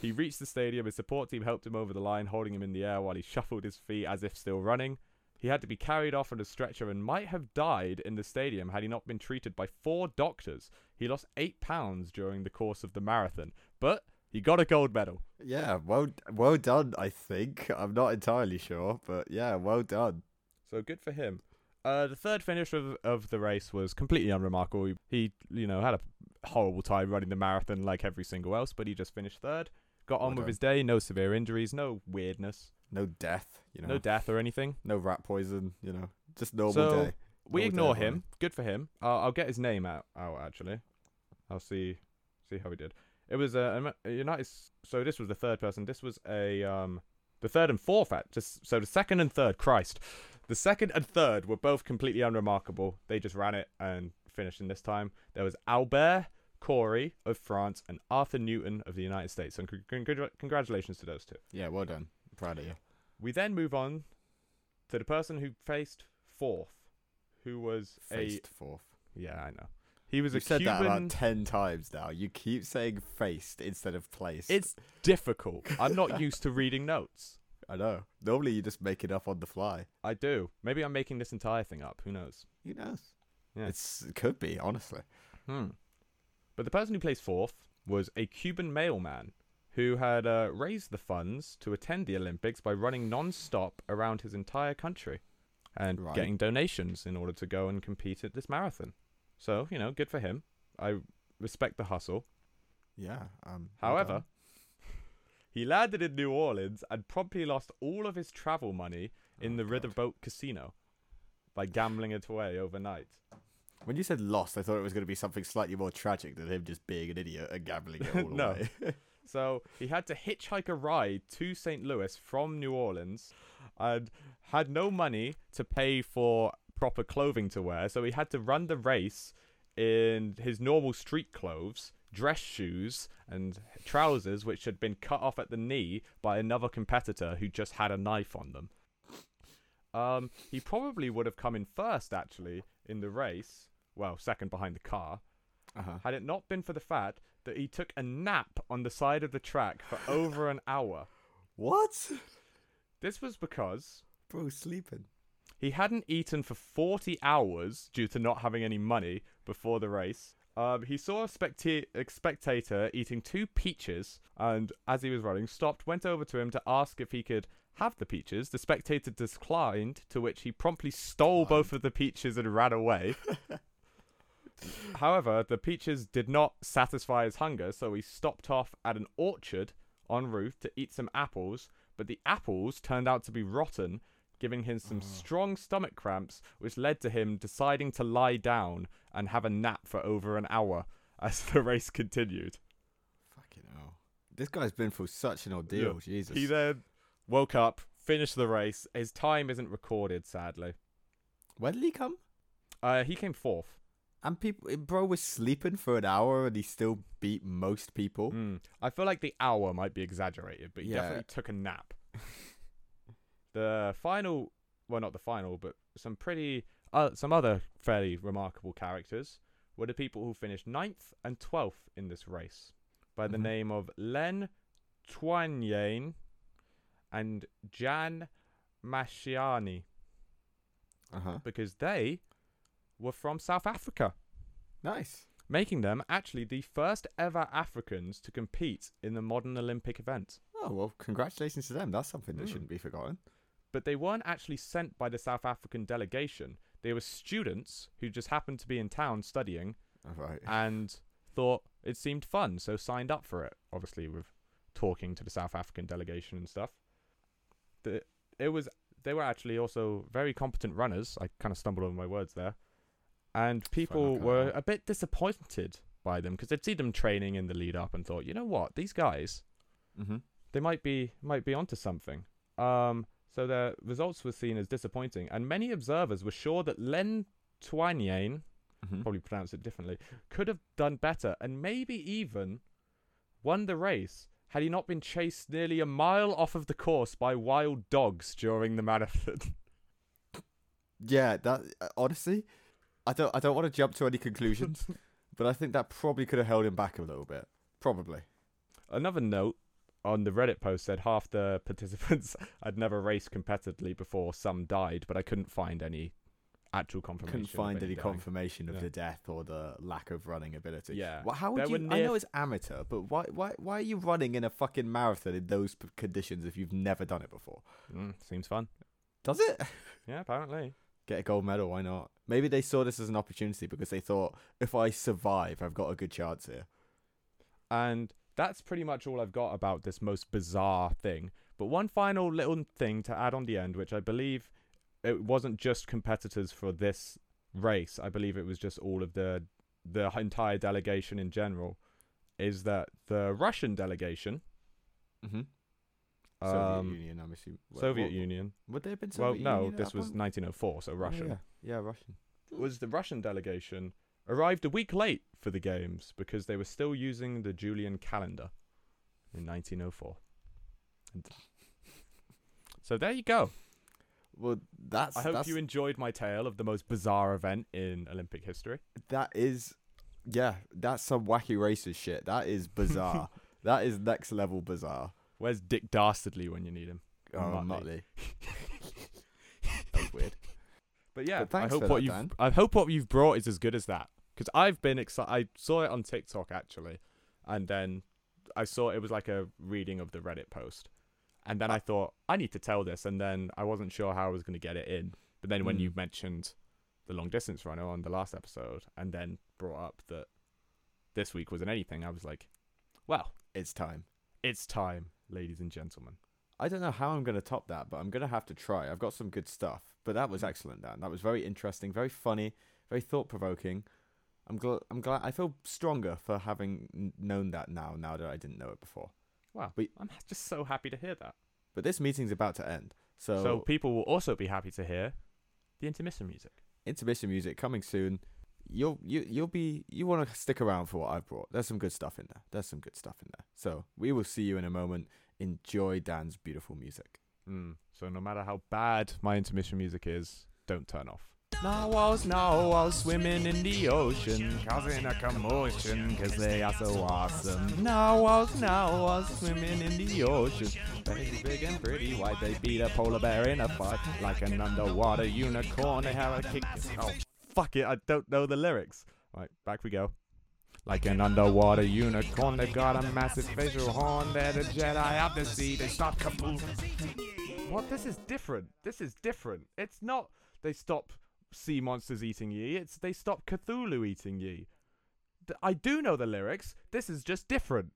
Speaker 2: He reached the stadium. His support team helped him over the line, holding him in the air while he shuffled his feet as if still running. He had to be carried off on a stretcher and might have died in the stadium had he not been treated by four doctors. He lost eight pounds during the course of the marathon, but he got a gold medal.
Speaker 1: yeah, well, well done. I think I'm not entirely sure, but yeah, well done.
Speaker 2: So good for him. Uh, the third finish of, of the race was completely unremarkable. He, he, you know, had a horrible time running the marathon like every single else, but he just finished third. Got on
Speaker 1: Well
Speaker 2: with his day. No severe injuries. No weirdness.
Speaker 1: No death, you know.
Speaker 2: No death or anything.
Speaker 1: no rat poison, you know. Just normal
Speaker 2: So,
Speaker 1: day.
Speaker 2: We
Speaker 1: Normal day
Speaker 2: ignore
Speaker 1: running.
Speaker 2: him. Good for him. I'll, I'll get his name out. Out actually. I'll see see how he did. It was a, a United. So this was the third person. This was a um the third and fourth at just so the second and third. Christ, the second and third were both completely unremarkable. They just ran it and finished in this time. There was Albert Corey of France and Arthur Newton of the United States. And con- congr- congratulations to those two.
Speaker 1: Yeah, well done. Proud of you.
Speaker 2: We then move on to the person who faced fourth, who was a
Speaker 1: Faced fourth.
Speaker 2: yeah, I know. He was
Speaker 1: You
Speaker 2: a
Speaker 1: said
Speaker 2: Cuban.
Speaker 1: that about ten times now. You keep saying faced instead of placed.
Speaker 2: it's difficult. I'm not used to reading notes.
Speaker 1: I know. Normally you just make it up on the fly.
Speaker 2: I do. Maybe I'm making this entire thing up. Who knows?
Speaker 1: Who knows?
Speaker 2: Yeah.
Speaker 1: It's it could be honestly.
Speaker 2: Hmm. But the person who placed fourth was a Cuban mailman who had uh, raised the funds to attend the Olympics by running non-stop around his entire country and
Speaker 1: Right.
Speaker 2: getting donations in order to go and compete at this marathon. So you know, good for him. I respect the hustle.
Speaker 1: Yeah. Um.
Speaker 2: However, he landed in New Orleans and promptly lost all of his travel money in
Speaker 1: Oh,
Speaker 2: the
Speaker 1: God.
Speaker 2: Riverboat Casino by gambling it away overnight.
Speaker 1: When you said lost, I thought it was going to be something slightly more tragic than him just being an idiot and gambling it all
Speaker 2: No.
Speaker 1: away.
Speaker 2: So he had to hitchhike a ride to St. Louis from New Orleans and had no money to pay for proper clothing to wear. So he had to run the race in his normal street clothes, dress shoes, and trousers, which had been cut off at the knee by another competitor who just had a knife on them. Um, he probably would have come in first, actually, in the race. Well, second behind the car
Speaker 1: uh-huh.
Speaker 2: had it not been for the fact that he took a nap on the side of the track for over an hour.
Speaker 1: What?
Speaker 2: This was because
Speaker 1: Bro, sleeping.
Speaker 2: he hadn't eaten for 40 hours due to not having any money before the race. Um, he saw a, specta- a spectator eating two peaches and, as he was running, stopped, went over to him to ask if he could have the peaches. The spectator declined, to which he promptly stole both of the peaches and ran away. However, the peaches did not satisfy his hunger, so he stopped off at an orchard en route to eat some apples, but the apples turned out to be rotten, giving him some
Speaker 1: Oh.
Speaker 2: strong stomach cramps, which led to him deciding to lie down and have a nap for over an hour as the race continued.
Speaker 1: Fucking hell. This guy's been through such an ordeal. Jesus.
Speaker 2: He then woke up, finished the race. His time isn't recorded, sadly.
Speaker 1: when did he come?
Speaker 2: Uh, he came fourth.
Speaker 1: And people, bro was sleeping for an hour and he still beat most people.
Speaker 2: Mm. I feel like the hour might be exaggerated, but he
Speaker 1: Yeah.
Speaker 2: definitely took a nap. the final, well, not the final, but some pretty, uh, some other fairly remarkable characters were the people who finished ninth and twelfth in this race, by the
Speaker 1: Mhm.
Speaker 2: name of Len Taunyane and Jan Mashiani,
Speaker 1: Uh huh.
Speaker 2: because they were from South Africa.
Speaker 1: Nice.
Speaker 2: making them actually the first ever Africans to compete in the modern Olympic event.
Speaker 1: Oh well, congratulations to them. That's something that
Speaker 2: Mm.
Speaker 1: shouldn't be forgotten.
Speaker 2: But they weren't actually sent by the South African delegation. They were students who just happened to be in town studying
Speaker 1: All right.
Speaker 2: and thought it seemed fun, so signed up for it. Obviously, with talking to the South African delegation and stuff. The it was they were actually also very competent runners. I kind of stumbled over my words there, and people were a bit disappointed by them because they'd see them training in the lead up and thought, you know what, these guys
Speaker 1: Mm-hmm.
Speaker 2: they might be might be onto something. Um, so their results were seen as disappointing, and many observers were sure that Len Taunyane,
Speaker 1: Mm-hmm.
Speaker 2: probably pronounce it differently, could have done better and maybe even won the race had he not been chased nearly a mile off of the course by wild dogs during the marathon.
Speaker 1: Yeah, that uh, honestly, I don't I don't want to jump to any conclusions, but I think that probably could have held him back a little bit. Probably.
Speaker 2: Another note on the Reddit post said half the participants had never raced competitively before, some died, but I couldn't find any actual confirmation.
Speaker 1: Couldn't find any
Speaker 2: dying.
Speaker 1: confirmation of
Speaker 2: Yeah.
Speaker 1: the death or the lack of running ability.
Speaker 2: Yeah.
Speaker 1: Well, how would
Speaker 2: There
Speaker 1: you?
Speaker 2: were
Speaker 1: I know it's amateur, but why why why are you running in a fucking marathon in those conditions if you've never done it before?
Speaker 2: Mm, seems fun.
Speaker 1: Does it?
Speaker 2: Yeah, apparently.
Speaker 1: Get a gold medal? Why not? Maybe they saw this as an opportunity because they thought if I survive, I've got a good chance here.
Speaker 2: And that's pretty much all I've got about this most bizarre thing. But one final little thing to add on the end, which I believe it wasn't just competitors for this race. I believe it was just all of the the entire delegation in general. Is that the Russian delegation,
Speaker 1: Mm-hmm.
Speaker 2: um,
Speaker 1: Soviet Union, I'm assuming.
Speaker 2: Soviet
Speaker 1: what-
Speaker 2: Union?
Speaker 1: Would they have been Soviet
Speaker 2: no,
Speaker 1: Union no,
Speaker 2: this was
Speaker 1: point?
Speaker 2: 1904, so
Speaker 1: Oh,
Speaker 2: Russian.
Speaker 1: yeah. yeah, Russian.
Speaker 2: was the Russian delegation arrived a week late for the games because they were still using the Julian calendar in 1904. And so there you go.
Speaker 1: Well, that's
Speaker 2: I hope
Speaker 1: that's,
Speaker 2: you enjoyed my tale of the most bizarre event in Olympic history.
Speaker 1: that is, yeah, that's some wacky racist shit. That is bizarre. that is next level bizarre.
Speaker 2: Where's Dick Dastardly when you need him?
Speaker 1: Oh,
Speaker 2: Muttley.
Speaker 1: Muttley. That's weird.
Speaker 2: But yeah,
Speaker 1: But thanks
Speaker 2: I hope
Speaker 1: for
Speaker 2: what you've I hope what you've brought is as good as that because I've been excited. I saw it on TikTok actually, and then I saw it was like a reading of the Reddit post, and then I thought I need to tell this, and then I wasn't sure how I was going to get it in. But then when
Speaker 1: Mm.
Speaker 2: you mentioned the long distance runner on the last episode, and then brought up that this week wasn't anything, I was like, well,
Speaker 1: It's time.
Speaker 2: it's time, ladies and gentlemen.
Speaker 1: I don't know how I'm going to top that, but I'm going to have to try. I've got some good stuff. But that was excellent, Dan. That was very interesting, very funny, very thought provoking. I'm glad. I'm glad. I feel stronger for having n- known that now. Now that I didn't know it before.
Speaker 2: Wow,
Speaker 1: But-
Speaker 2: I'm just so happy to hear that.
Speaker 1: But this meeting's about to end, so,
Speaker 2: so people will also be happy to hear the intermission music.
Speaker 1: intermission music coming soon. You'll you you'll be you want to stick around for what I've brought. There's some good stuff in there. There's some good stuff in there. So we will see you in a moment. Enjoy Dan's beautiful music.
Speaker 2: Mm. So no matter how bad my intermission music is, don't turn off. Narwhals, narwhals swimming in the ocean, causing a commotion, cause they are so awesome. Narwhals, narwhals swimming in the ocean, very big and pretty white, they beat a polar bear in a fight, like an underwater unicorn, they have a kick. Oh, fuck it, I don't know the lyrics. Right, back we go. Like an underwater unicorn, they've got a massive facial horn. They're the Jedi of the sea. They stop kaboom. What? This is different. This is different. It's not they stop sea monsters eating ye. It's they stop Cthulhu eating ye. Th- I do know the lyrics. This is just different.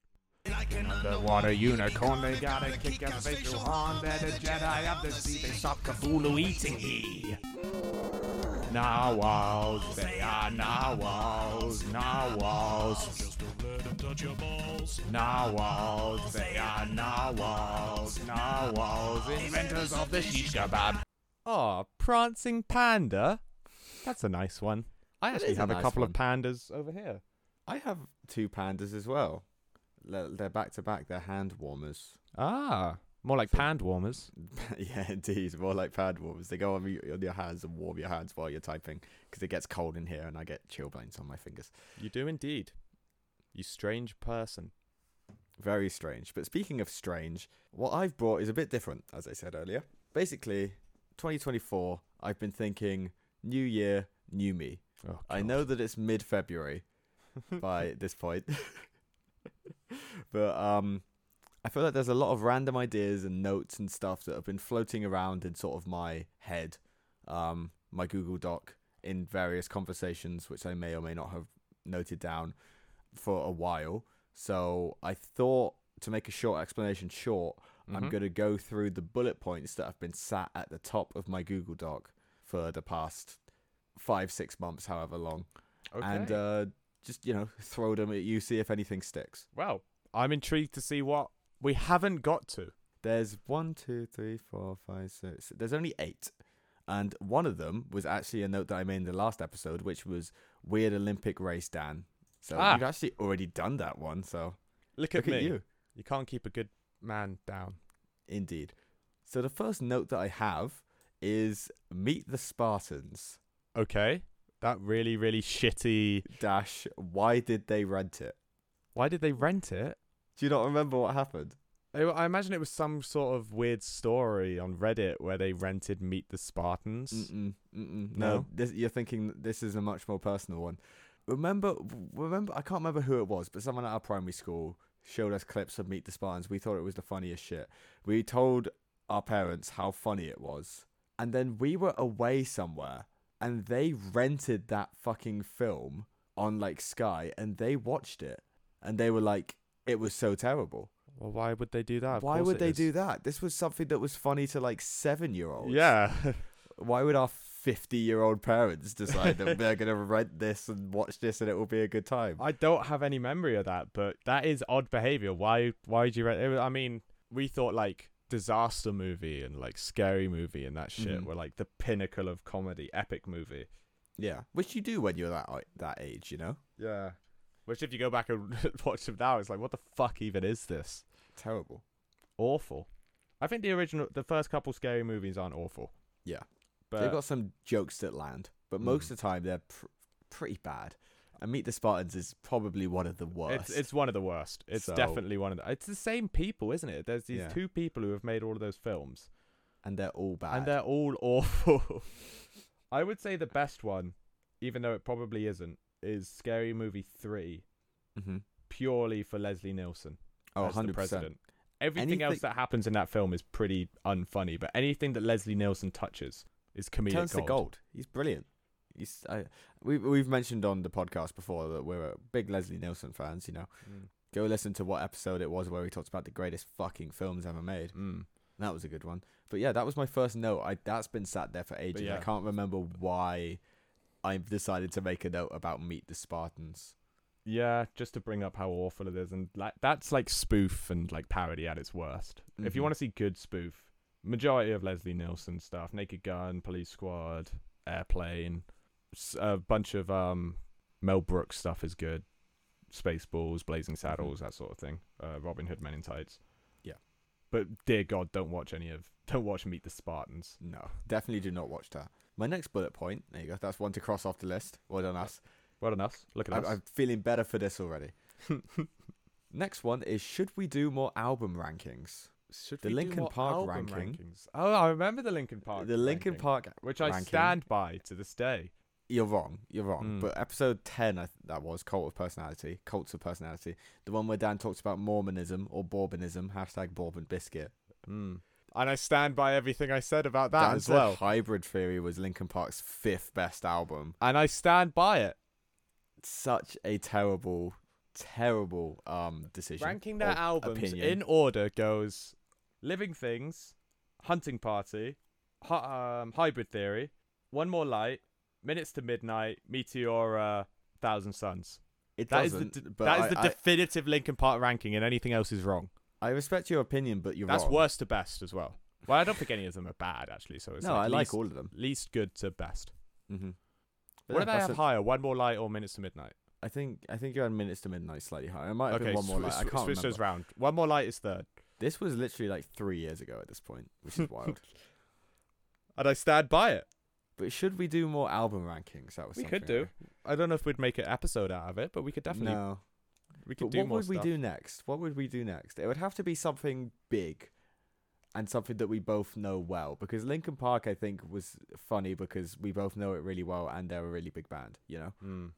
Speaker 2: Like an underwater unicorn, they gotta kick a facial horn. They're the Jedi of the sea. They stop Cthulhu eating ye. Narwhals, they are narwhals, narwhals. Narwhals, they are narwhals, narwhals, inventors of the shish kebab. Oh, prancing panda. That's a nice one. I actually have a
Speaker 1: nice
Speaker 2: couple
Speaker 1: one.
Speaker 2: of pandas over here.
Speaker 1: I have two pandas as well. They're back to back. They're hand warmers.
Speaker 2: Ah, more like
Speaker 1: So-
Speaker 2: pand warmers.
Speaker 1: yeah, indeed. More like pad warmers. They go on, your- on your hands and warm your hands while you're typing because it gets cold in here and I get chilblains on my fingers.
Speaker 2: You do indeed. You strange person.
Speaker 1: Very strange. But speaking of strange, what I've brought is a bit different, as I said earlier. Basically, 2024, I've been thinking new year, new me.
Speaker 2: Oh,
Speaker 1: I know that it's mid February by this point. but um I feel like there's a lot of random ideas and notes and stuff that have been floating around in sort of my head, um, my Google Doc in various conversations which I may or may not have noted down. for a while. So I thought to make a short explanation short, I'm
Speaker 2: Mhm.
Speaker 1: going to go through the bullet points that have been sat at the top of my Google Doc for the past five, six months, however long,
Speaker 2: Okay.
Speaker 1: and uh, just you know throw them at you, see if anything sticks.
Speaker 2: well, I'm intrigued to see what we haven't got to.
Speaker 1: There's one, two, three, four, five, six. There's only eight. And one of them was actually a note that I made in the last episode, which was weird Olympic race, Dan. So
Speaker 2: Ah.
Speaker 1: you've actually already done that one. So
Speaker 2: Look,
Speaker 1: look
Speaker 2: at
Speaker 1: at
Speaker 2: me.
Speaker 1: you.
Speaker 2: You can't keep a good man down.
Speaker 1: Indeed. So the first note that I have is Meet the Spartans.
Speaker 2: Okay. That really, really shitty.
Speaker 1: Dash, why did they rent it?
Speaker 2: Why did they rent it?
Speaker 1: Do you not remember what happened?
Speaker 2: I I imagine it was some sort of weird story on Reddit where they rented Meet the Spartans.
Speaker 1: Mm-mm, mm-mm.
Speaker 2: No?
Speaker 1: No, this, you're thinking this is a much more personal one. Remember, remember, I can't remember who it was, but someone at our primary school showed us clips of Meet the Spartans. We thought it was the funniest shit. We told our parents how funny it was, and then we were away somewhere, and they rented that fucking film on like Sky, and they watched it, and they were like, "It was so terrible."
Speaker 2: Well, why would they do that? Of
Speaker 1: Why would they
Speaker 2: is.
Speaker 1: do that? This was something that was funny to like seven year olds.
Speaker 2: Yeah.
Speaker 1: Why would our 50 year old parents decide that they're going to rent this and watch this and it will be a good time?
Speaker 2: I don't have any memory of that, but that is odd behavior. Why? Why would you rent? It I mean, we thought like disaster movie and like scary movie and that shit
Speaker 1: Mhm.
Speaker 2: were like the pinnacle of comedy, epic movie.
Speaker 1: Yeah. Which you do when you're that that age, you know?
Speaker 2: Yeah. Which, if you go back and watch them now, it's like, what the fuck even is this?
Speaker 1: Terrible.
Speaker 2: Awful. I think the original, the first couple scary movies aren't awful.
Speaker 1: Yeah.
Speaker 2: But
Speaker 1: They've got some jokes that land, but
Speaker 2: Mm.
Speaker 1: most of the time they're pr- pretty bad. And Meet the Spartans is probably one of the worst.
Speaker 2: It's it's one of the worst. It's
Speaker 1: So-
Speaker 2: definitely one of the. It's the same people, isn't it? There's these
Speaker 1: Yeah.
Speaker 2: two people who have made all of those films,
Speaker 1: and they're all bad.
Speaker 2: and they're all awful. I would say the best one, even though it probably isn't, is Scary Movie three,
Speaker 1: mm-hmm.
Speaker 2: purely for Leslie Nielsen
Speaker 1: Oh,
Speaker 2: as
Speaker 1: 100%.
Speaker 2: president. Everything else that happens in that film is pretty unfunny, but anything that Leslie Nielsen touches is comedic
Speaker 1: Turns
Speaker 2: gold.
Speaker 1: to gold. He's brilliant. He's, I, we, we've mentioned on the podcast before that we're big Leslie Nielsen fans, you know.
Speaker 2: Mm.
Speaker 1: Go listen to what episode it was where we talked about the greatest fucking films ever made.
Speaker 2: Mm.
Speaker 1: That was a good one. But yeah, that was my first note. I that's been sat there for ages.
Speaker 2: yeah.
Speaker 1: I can't remember why I've decided to make a note about Meet the Spartans.
Speaker 2: Yeah, just to bring up how awful it is, and like that's like spoof and like parody at its worst. If you
Speaker 1: Mhm.
Speaker 2: want to see good spoof, majority of Leslie Nielsen stuff, Naked Gun, Police Squad, Airplane, a bunch of um Mel Brooks stuff is good. Spaceballs, Blazing Saddles, that sort of thing. Uh, Robin Hood, Men in Tights.
Speaker 1: Yeah.
Speaker 2: But dear God, don't watch any of. Don't watch Meet the Spartans.
Speaker 1: No, definitely do not watch that. My next bullet point. There you go. That's one to cross off the list. Well done, us.
Speaker 2: Well done us. Look at
Speaker 1: I,
Speaker 2: us.
Speaker 1: I'm feeling better for this already. Next one is should we do more album rankings?
Speaker 2: Should
Speaker 1: the
Speaker 2: we do more
Speaker 1: Park ranking.
Speaker 2: rankings? Oh, I remember the Linkin Park.
Speaker 1: the Linkin
Speaker 2: ranking,
Speaker 1: Park.
Speaker 2: which I
Speaker 1: ranking.
Speaker 2: stand by to this day.
Speaker 1: You're wrong. You're wrong.
Speaker 2: Mm.
Speaker 1: But episode ten, I th- that was cult of personality, cults of personality. The one where Dan talks about Mormonism or Bourbonism. Hashtag Bourbon biscuit.
Speaker 2: Mm. And I stand by everything I said about that
Speaker 1: Dan
Speaker 2: as well.
Speaker 1: Hybrid Theory was Linkin Park's fifth best album.
Speaker 2: And I stand by it.
Speaker 1: Such a terrible, terrible um decision.
Speaker 2: Ranking their albums
Speaker 1: opinion.
Speaker 2: in order goes Living Things, Hunting Party, Hi- um, Hybrid Theory, One More Light, Minutes to Midnight, Meteora, Thousand Suns.
Speaker 1: It
Speaker 2: That is the
Speaker 1: doesn't.
Speaker 2: d-
Speaker 1: but
Speaker 2: that is
Speaker 1: I,
Speaker 2: the
Speaker 1: I-
Speaker 2: definitive Linkin Park ranking, and anything else is wrong.
Speaker 1: I respect your opinion, but you're
Speaker 2: That's
Speaker 1: wrong.
Speaker 2: worst to best as well. Well, I don't think any of them are bad actually. So it's
Speaker 1: No,
Speaker 2: like
Speaker 1: I
Speaker 2: least,
Speaker 1: like all of them.
Speaker 2: least good to best.
Speaker 1: Mm-hmm.
Speaker 2: what do they have higher? One More Light or Minutes to Midnight?
Speaker 1: I think I think you're on minutes to midnight slightly higher. It might have
Speaker 2: Okay,
Speaker 1: been one more.
Speaker 2: sw-
Speaker 1: Light. I can't
Speaker 2: switch
Speaker 1: remember.
Speaker 2: those round. One More Light is third.
Speaker 1: This was literally like three years ago at this point, which is wild.
Speaker 2: And I stand by it.
Speaker 1: But should we do more album rankings? That was
Speaker 2: We could do. I don't know if we'd make an episode out of it, but we could definitely
Speaker 1: No.
Speaker 2: we could
Speaker 1: But
Speaker 2: do
Speaker 1: what
Speaker 2: more
Speaker 1: would we do next? What would we do next? It would have to be something big, and something that we both know well. Because Linkin Park, I think, was funny because we both know it really well, and they're a really big band. You know,
Speaker 2: Mm.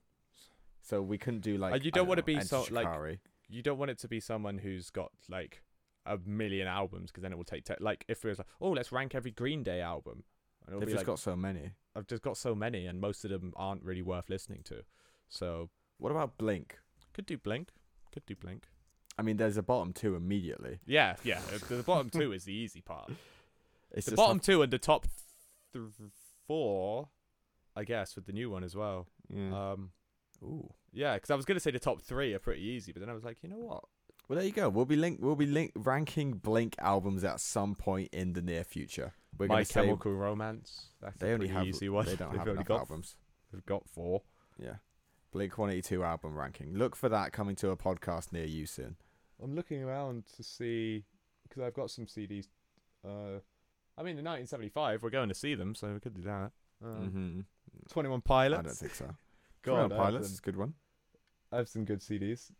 Speaker 1: so we couldn't do like.
Speaker 2: you
Speaker 1: I
Speaker 2: don't wanna be
Speaker 1: Enter
Speaker 2: so- like, You don't want it to be someone who's got like a million albums because then it will take te- like if it was like oh let's rank every Green Day album.
Speaker 1: They've just
Speaker 2: like
Speaker 1: got so many.
Speaker 2: I've just got so many and most of them aren't really worth listening to. So
Speaker 1: What about Blink?
Speaker 2: Could do Blink. Could do Blink.
Speaker 1: I mean, there's a bottom two immediately.
Speaker 2: Yeah, yeah. the bottom two is the easy part.
Speaker 1: It's
Speaker 2: the bottom two and the top th- four, I guess, with the new one as well.
Speaker 1: yeah.
Speaker 2: Um,
Speaker 1: Ooh.
Speaker 2: yeah, because I was gonna say the top three are pretty easy, but then I was like, you know what?
Speaker 1: Well, there you go. We'll be link. We'll be link ranking Blink albums at some point in the near future. We're
Speaker 2: My
Speaker 1: gonna say
Speaker 2: Chemical Romance. That's
Speaker 1: they
Speaker 2: a
Speaker 1: only
Speaker 2: pretty
Speaker 1: have
Speaker 2: easy one.
Speaker 1: they don't
Speaker 2: They've
Speaker 1: have enough
Speaker 2: got
Speaker 1: albums.
Speaker 2: They've got four.
Speaker 1: Yeah. Blink 182 album ranking. Look for that coming to a podcast near you soon.
Speaker 2: I'm looking around to see because I've got some CDs. Uh, I mean, in 1975, we're going to see them, so we could do that. Um,
Speaker 1: hmm
Speaker 2: 21
Speaker 1: I don't think so.
Speaker 2: God,
Speaker 1: God,
Speaker 2: I have
Speaker 1: Pilots is a good one.
Speaker 2: I have some good CDs.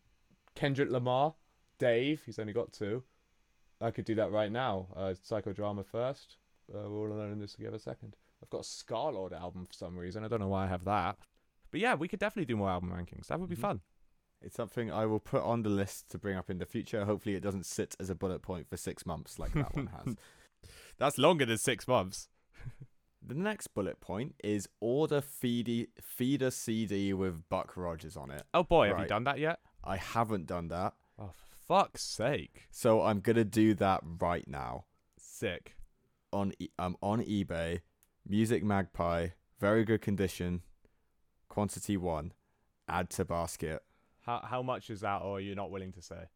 Speaker 2: Kendrick Lamar, Dave. He's only got two. I could do that right now. Uh, Psychodrama first. Uh, we're all learning this together second. I've got a Scarlxrd album for some reason. I don't know why I have that. But yeah, we could definitely do more album rankings. That would be
Speaker 1: Mhm.
Speaker 2: fun.
Speaker 1: It's something I will put on the list to bring up in the future. Hopefully, it doesn't sit as a bullet point for six months like that one has.
Speaker 2: That's longer than six months.
Speaker 1: The next bullet point is order feedy, feeder CD with Buck Rogers on it.
Speaker 2: Oh boy, have you done that yet?
Speaker 1: I haven't done that,
Speaker 2: for fuck's sake.
Speaker 1: so I'm gonna do that right now
Speaker 2: Sick.
Speaker 1: on e- um on eBay. Music Magpie, very good condition, quantity one. Add to basket
Speaker 2: How how much is that, or are you not willing to say?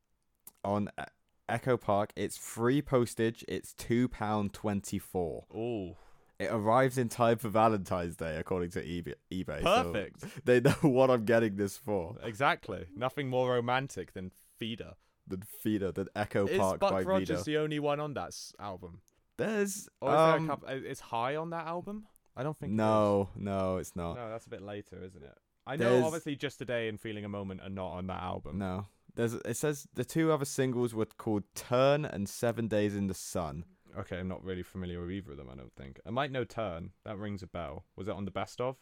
Speaker 1: on E- Echo Park. It's free postage. It's two pound twenty four.
Speaker 2: Oh,
Speaker 1: It arrives in time for Valentine's Day, according to eBay. eBay so
Speaker 2: perfect.
Speaker 1: they know what I'm getting this for.
Speaker 2: exactly. Nothing more romantic than Feeder.
Speaker 1: The Feeder, the Echo
Speaker 2: Is
Speaker 1: Park
Speaker 2: Buck
Speaker 1: by
Speaker 2: Rogers
Speaker 1: Vida.
Speaker 2: the only one on that album?
Speaker 1: There's
Speaker 2: Or is there a
Speaker 1: um,
Speaker 2: couple? Is High on that album? I don't think. it is.
Speaker 1: no, no, it's not.
Speaker 2: No, that's a bit later, isn't it? I know,
Speaker 1: There's-
Speaker 2: obviously, just today and feeling a moment are not on that album.
Speaker 1: No. There's it says the two other singles were called Turn and Seven Days in the Sun.
Speaker 2: Okay, I'm not really familiar with either of them. I don't think. I might know Turn. That rings a bell. Was it on the best of?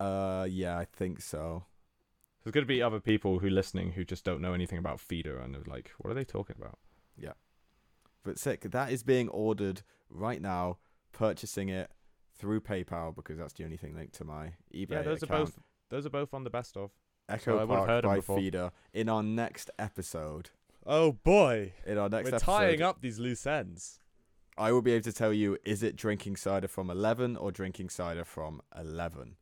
Speaker 1: Uh yeah, I think so.
Speaker 2: There's going to be other people who listening who just don't know anything about Feeder and are like, what are they talking about? Yeah.
Speaker 1: But sick, that is being ordered right now, purchasing it through PayPal because that's the only thing linked to my eBay
Speaker 2: yeah, those
Speaker 1: account.
Speaker 2: are both. Those are both on the best of.
Speaker 1: Echo
Speaker 2: I would've
Speaker 1: Park by. Feeder. In our next episode,
Speaker 2: Oh boy,
Speaker 1: in our next episode.
Speaker 2: we're
Speaker 1: episode,
Speaker 2: tying up these loose ends.
Speaker 1: I will be able to tell you is it drinking cider from 11 or drinking cider from 11.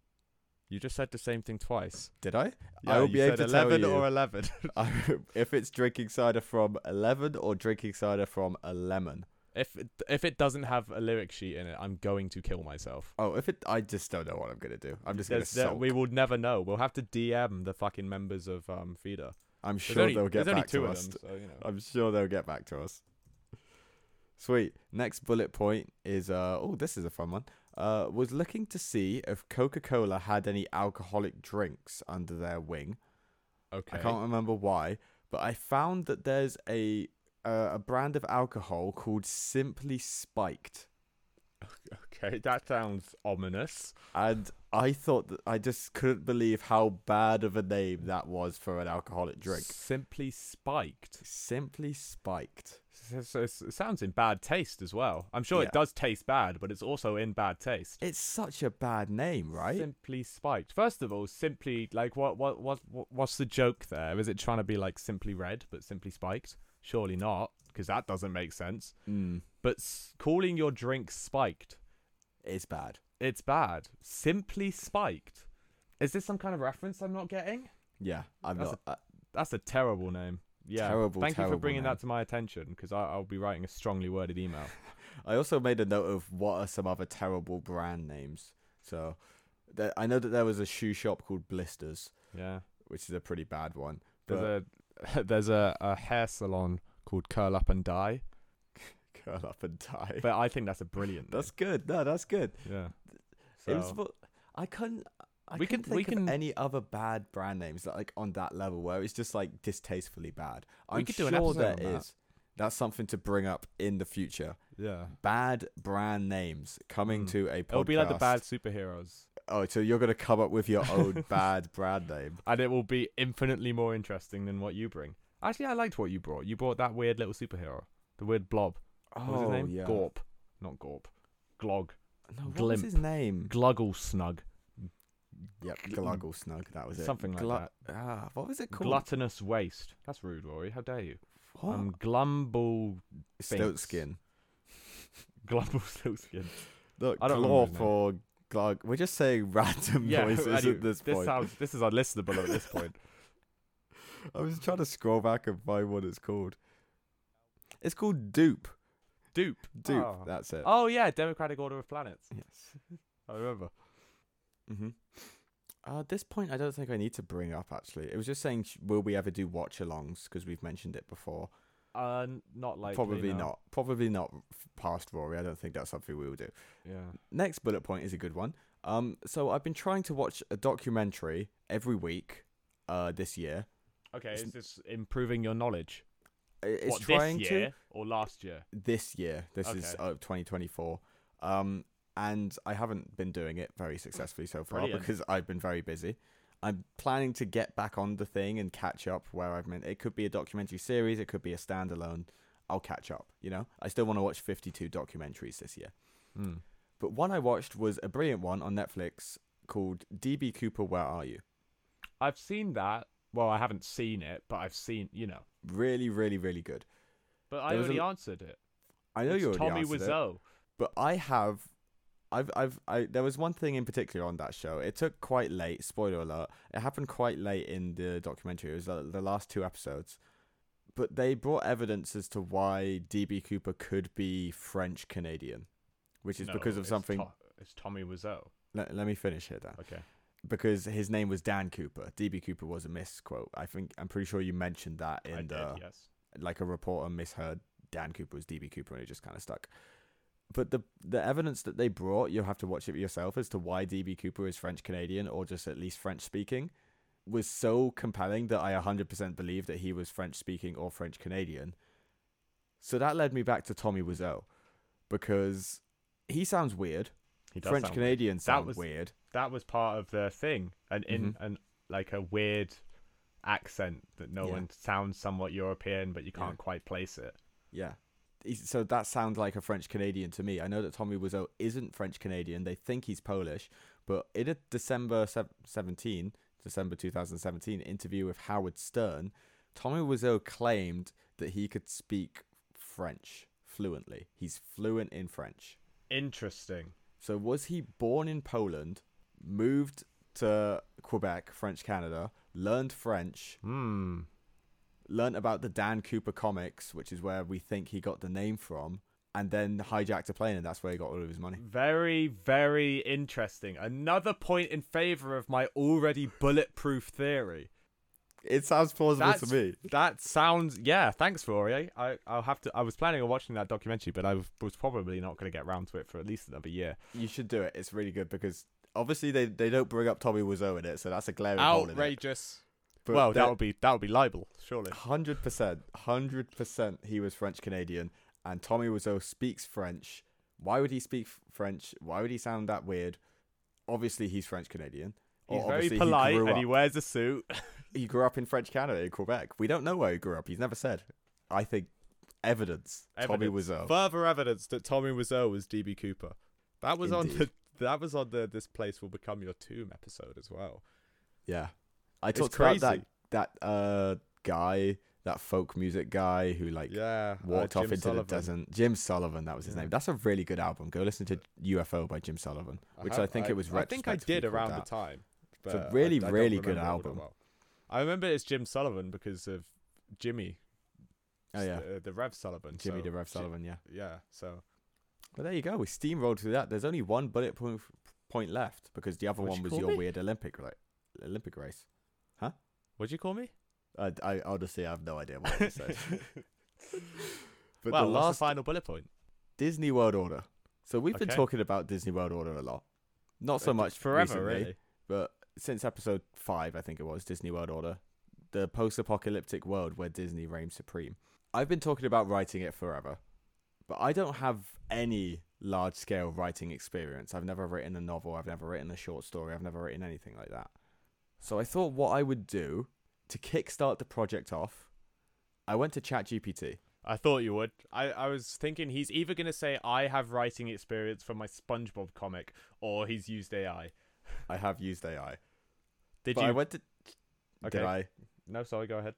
Speaker 2: You just said the same thing twice.
Speaker 1: Did I?
Speaker 2: Yeah,
Speaker 1: I will be able to tell
Speaker 2: 11
Speaker 1: you
Speaker 2: or 11.
Speaker 1: I, if it's drinking cider from 11 or drinking cider from a lemon.
Speaker 2: if it, if it doesn't have a lyric sheet in it, I'm going to kill myself.
Speaker 1: Oh, if it, I just don't know what I'm gonna do. I'm just gonna
Speaker 2: there- we will never know. We'll have to DM the fucking members of um Feeder.
Speaker 1: I'm sure
Speaker 2: only,
Speaker 1: they'll get
Speaker 2: there's only
Speaker 1: back
Speaker 2: two
Speaker 1: to
Speaker 2: of
Speaker 1: us.
Speaker 2: them, so you know.
Speaker 1: I'm sure they'll get back to us. Sweet. Next bullet point is uh oh, this is a fun one. Uh, was looking to see if Coca-Cola had any alcoholic drinks under their wing.
Speaker 2: Okay.
Speaker 1: I can't remember why, but I found that there's a uh, a brand of alcohol called Simply Spiked,
Speaker 2: Okay, that sounds ominous.
Speaker 1: and I thought that I just couldn't believe how bad of a name that was for an alcoholic drink.
Speaker 2: Simply spiked.
Speaker 1: Simply Spiked.
Speaker 2: So it's- it sounds in bad taste as well. I'm sure
Speaker 1: Yeah.
Speaker 2: it does taste bad, but it's also in bad taste.
Speaker 1: It's such a bad name, right?
Speaker 2: Simply spiked. First of all, simply like what what what what- what's the joke there? Is it trying to be like simply red but simply spiked? Surely not, because that doesn't make sense.
Speaker 1: Mm,
Speaker 2: But s- calling your drink spiked,
Speaker 1: is bad.
Speaker 2: it's bad. Simply spiked. Is this some kind of reference I'm not getting?
Speaker 1: Yeah, I'm
Speaker 2: That's
Speaker 1: not. uh,
Speaker 2: That's a terrible name. Yeah.
Speaker 1: Terrible,
Speaker 2: Thank you for bringing
Speaker 1: name.
Speaker 2: that to my attention because I'll be writing a strongly worded email.
Speaker 1: I also made a note of what are some other terrible brand names. So, there, I know that there was a shoe shop called Blisters,
Speaker 2: Yeah.
Speaker 1: which is a pretty bad one.
Speaker 2: There's a there's a, a hair salon called Curl Up and Die,
Speaker 1: curl up and die.
Speaker 2: but I think that's a brilliant.
Speaker 1: that's good. No, that's good.
Speaker 2: name.
Speaker 1: It
Speaker 2: yeah.
Speaker 1: was.
Speaker 2: So,
Speaker 1: I couldn't. I
Speaker 2: We can- we
Speaker 1: think
Speaker 2: can-
Speaker 1: of any other bad brand names that like on that level where it's just like distastefully bad. I'm
Speaker 2: could
Speaker 1: sure
Speaker 2: do an episode
Speaker 1: there
Speaker 2: that.
Speaker 1: is. That's something to bring up in the future.
Speaker 2: yeah.
Speaker 1: Bad brand names coming
Speaker 2: Mm.
Speaker 1: to a podcast.
Speaker 2: It'll be like the bad superheroes,
Speaker 1: Oh, so you're gonna come up with your own bad brand name?
Speaker 2: and it will be infinitely more interesting than what you bring. Actually, I liked what you brought. You brought that weird little superhero, the weird blob. What was his name?
Speaker 1: Oh, yeah.
Speaker 2: Gorp, not Gorp. Glog.
Speaker 1: No, what was his name?
Speaker 2: Gluggle Snug.
Speaker 1: Yep, gluggle snug. That was it.
Speaker 2: Something like
Speaker 1: Glu- Ah, what was it called?
Speaker 2: Gluttonous waste. That's rude, Rory. How dare you?
Speaker 1: What?
Speaker 2: Um, glumble,
Speaker 1: Stoat skin.
Speaker 2: glumble silkskin.
Speaker 1: Look,
Speaker 2: I don't
Speaker 1: claw
Speaker 2: remember his name.
Speaker 1: for glug. We're just saying random
Speaker 2: Yeah,
Speaker 1: voices
Speaker 2: anyway,
Speaker 1: at this
Speaker 2: this
Speaker 1: point.
Speaker 2: sounds this is unlistenable at this point.
Speaker 1: I was trying to scroll back and find what it's called. It's called Dupe.
Speaker 2: Dupe.
Speaker 1: Dupe.
Speaker 2: Oh.
Speaker 1: That's it.
Speaker 2: Oh yeah, Democratic Order of Planets.
Speaker 1: Yes.
Speaker 2: I remember.
Speaker 1: Mm-hmm. Uh, at this point, I don't think I need to bring up. Actually, it was just saying, will we ever do watch-alongs? Because we've mentioned it before.
Speaker 2: Uh, not likely.
Speaker 1: Probably
Speaker 2: no.
Speaker 1: not. Probably not past Rory. I don't think that's something we will do.
Speaker 2: Yeah.
Speaker 1: Next bullet point is a good one. Um, so I've been trying to watch a documentary every week, uh, this year.
Speaker 2: Okay,
Speaker 1: It's-
Speaker 2: is this improving your knowledge?
Speaker 1: It's
Speaker 2: what
Speaker 1: trying
Speaker 2: this
Speaker 1: to
Speaker 2: or last year?
Speaker 1: this year. This is
Speaker 2: Okay.
Speaker 1: uh, 2024. Um, and I haven't been doing it very successfully so far
Speaker 2: Brilliant.
Speaker 1: because I've been very busy. I'm planning to get back on the thing and catch up where I've been. It could be a documentary series, it could be a standalone. I'll catch up, you know? I still want to watch 52 documentaries this year.
Speaker 2: Hmm.
Speaker 1: But one I watched was a brilliant one on Netflix called DB Cooper Where Are You?
Speaker 2: I've seen that. Well, I haven't seen it, but I've seen, you know.
Speaker 1: Really, really, really good.
Speaker 2: But I
Speaker 1: a
Speaker 2: already
Speaker 1: l-
Speaker 2: answered it.
Speaker 1: I know
Speaker 2: it's
Speaker 1: you already
Speaker 2: Tommy
Speaker 1: answered it.
Speaker 2: Wiseau.
Speaker 1: but I have I've I've I there was one thing in particular on that show. It took quite late, spoiler alert. It happened quite late in the documentary. It was the, the last two episodes. But they brought evidence as to why DB Cooper could be French Canadian, which is
Speaker 2: No,
Speaker 1: because of something
Speaker 2: To- it's Tommy Wiseau.
Speaker 1: let, let me finish here Dan.
Speaker 2: Okay.
Speaker 1: Because his name was Dan Cooper. DB Cooper was a misquote. I think I'm pretty sure you mentioned that in
Speaker 2: I did,
Speaker 1: the
Speaker 2: yes.
Speaker 1: like a reporter misheard Dan Cooper was DB Cooper and it just kind of stuck. But the the evidence that they brought, you'll have to watch it yourself as to why DB Cooper is French Canadian or just at least French speaking, was so compelling that I 100% believe that he was French speaking or French Canadian. So that led me back to Tommy Wiseau because he sounds weird.
Speaker 2: He does
Speaker 1: French Canadian sound
Speaker 2: was-
Speaker 1: weird.
Speaker 2: that was part of the thing, and in
Speaker 1: Mhm.
Speaker 2: and like a weird accent that no
Speaker 1: Yeah.
Speaker 2: one sounds somewhat European, but you can't quite place it.
Speaker 1: Yeah. So that sounds like a French Canadian to me. I know that Tommy Wiseau isn't French Canadian. They think he's Polish, but in a December 17, December 2017 interview with Howard Stern, Tommy Wiseau claimed that he could speak French fluently. He's fluent in French.
Speaker 2: Interesting.
Speaker 1: So was he born in Poland, moved to Quebec, French Canada, learned French,
Speaker 2: Hmm.
Speaker 1: Learned about the Dan Cooper comics, which is where we think he got the name from, and then hijacked a plane, and that's where he got all of his money.
Speaker 2: Very, very interesting. Another point in favor of my already bulletproof theory.
Speaker 1: It sounds plausible
Speaker 2: That's-
Speaker 1: to me.
Speaker 2: That sounds yeah. Thanks, Rory. I I'll have to. I was planning on watching that documentary, but I was probably not going to get round to it for at least another year.
Speaker 1: You should do it. It's really good because obviously they, they don't bring up Tommy Wiseau in it, so that's a glaring hole in it.
Speaker 2: Outrageous.
Speaker 1: But
Speaker 2: well, that would be that would be libel, surely.
Speaker 1: hundred percent, hundred percent, he was French Canadian, and Tommy Wiseau speaks French. Why would he speak French? Why would he sound that weird? Obviously, he's French Canadian.
Speaker 2: He's very polite
Speaker 1: he
Speaker 2: and
Speaker 1: up.
Speaker 2: he wears a suit.
Speaker 1: he grew up in French Canada in Quebec. We don't know where he grew up. He's never said. I think evidence. Tommy Wiseau.
Speaker 2: Further evidence that Tommy Wiseau was DB Cooper. That was on the that was on the this place will become your tomb episode as well.
Speaker 1: Yeah, I
Speaker 2: It's
Speaker 1: talked about that that uh guy, that folk music guy who like
Speaker 2: Yeah, uh,
Speaker 1: walked off into
Speaker 2: Sullivan.
Speaker 1: the desert. Jim Sullivan, that was his
Speaker 2: Yeah.
Speaker 1: name. That's a really good album. Go listen to UFO by Jim Sullivan, which I,
Speaker 2: have-
Speaker 1: think it was.
Speaker 2: I think I did around the time.
Speaker 1: It's a
Speaker 2: I-
Speaker 1: really,
Speaker 2: I
Speaker 1: really good
Speaker 2: remember all that
Speaker 1: album.
Speaker 2: well. I remember it's Jim Sullivan because of Jimmy.
Speaker 1: Oh yeah,
Speaker 2: the, the Rev Sullivan.
Speaker 1: Jimmy
Speaker 2: so
Speaker 1: the Rev Sullivan. Yeah.
Speaker 2: Yeah, so
Speaker 1: Well, there you go. We steamrolled through that. There's only one bullet point point left because the other
Speaker 2: What'd
Speaker 1: one
Speaker 2: you
Speaker 1: was your
Speaker 2: me?
Speaker 1: weird Olympic right Olympic race.
Speaker 2: What'd you call me?
Speaker 1: I, I honestly have no idea what you said. but
Speaker 2: well,
Speaker 1: the
Speaker 2: what's
Speaker 1: last
Speaker 2: the final bullet point?
Speaker 1: Disney World Order. So we've been talking about Disney World Order a lot. Not so
Speaker 2: Uh,
Speaker 1: much
Speaker 2: forever,
Speaker 1: recently,
Speaker 2: really.
Speaker 1: but since episode five, I think it was Disney World Order, the post-apocalyptic world where Disney reigns supreme. I've been talking about writing it forever, but I don't have any large-scale writing experience. I've never written a novel. I've never written a short story. I've never written anything like that. So I thought what I would do to kickstart the project off, I went to ChatGPT.
Speaker 2: I thought you would. I, I was thinking he's either going to say I have writing experience from my SpongeBob comic or he's used AI.
Speaker 1: I have used AI.
Speaker 2: Did
Speaker 1: but
Speaker 2: you?
Speaker 1: I went to.
Speaker 2: Okay.
Speaker 1: Did I?
Speaker 2: No, sorry. Go ahead.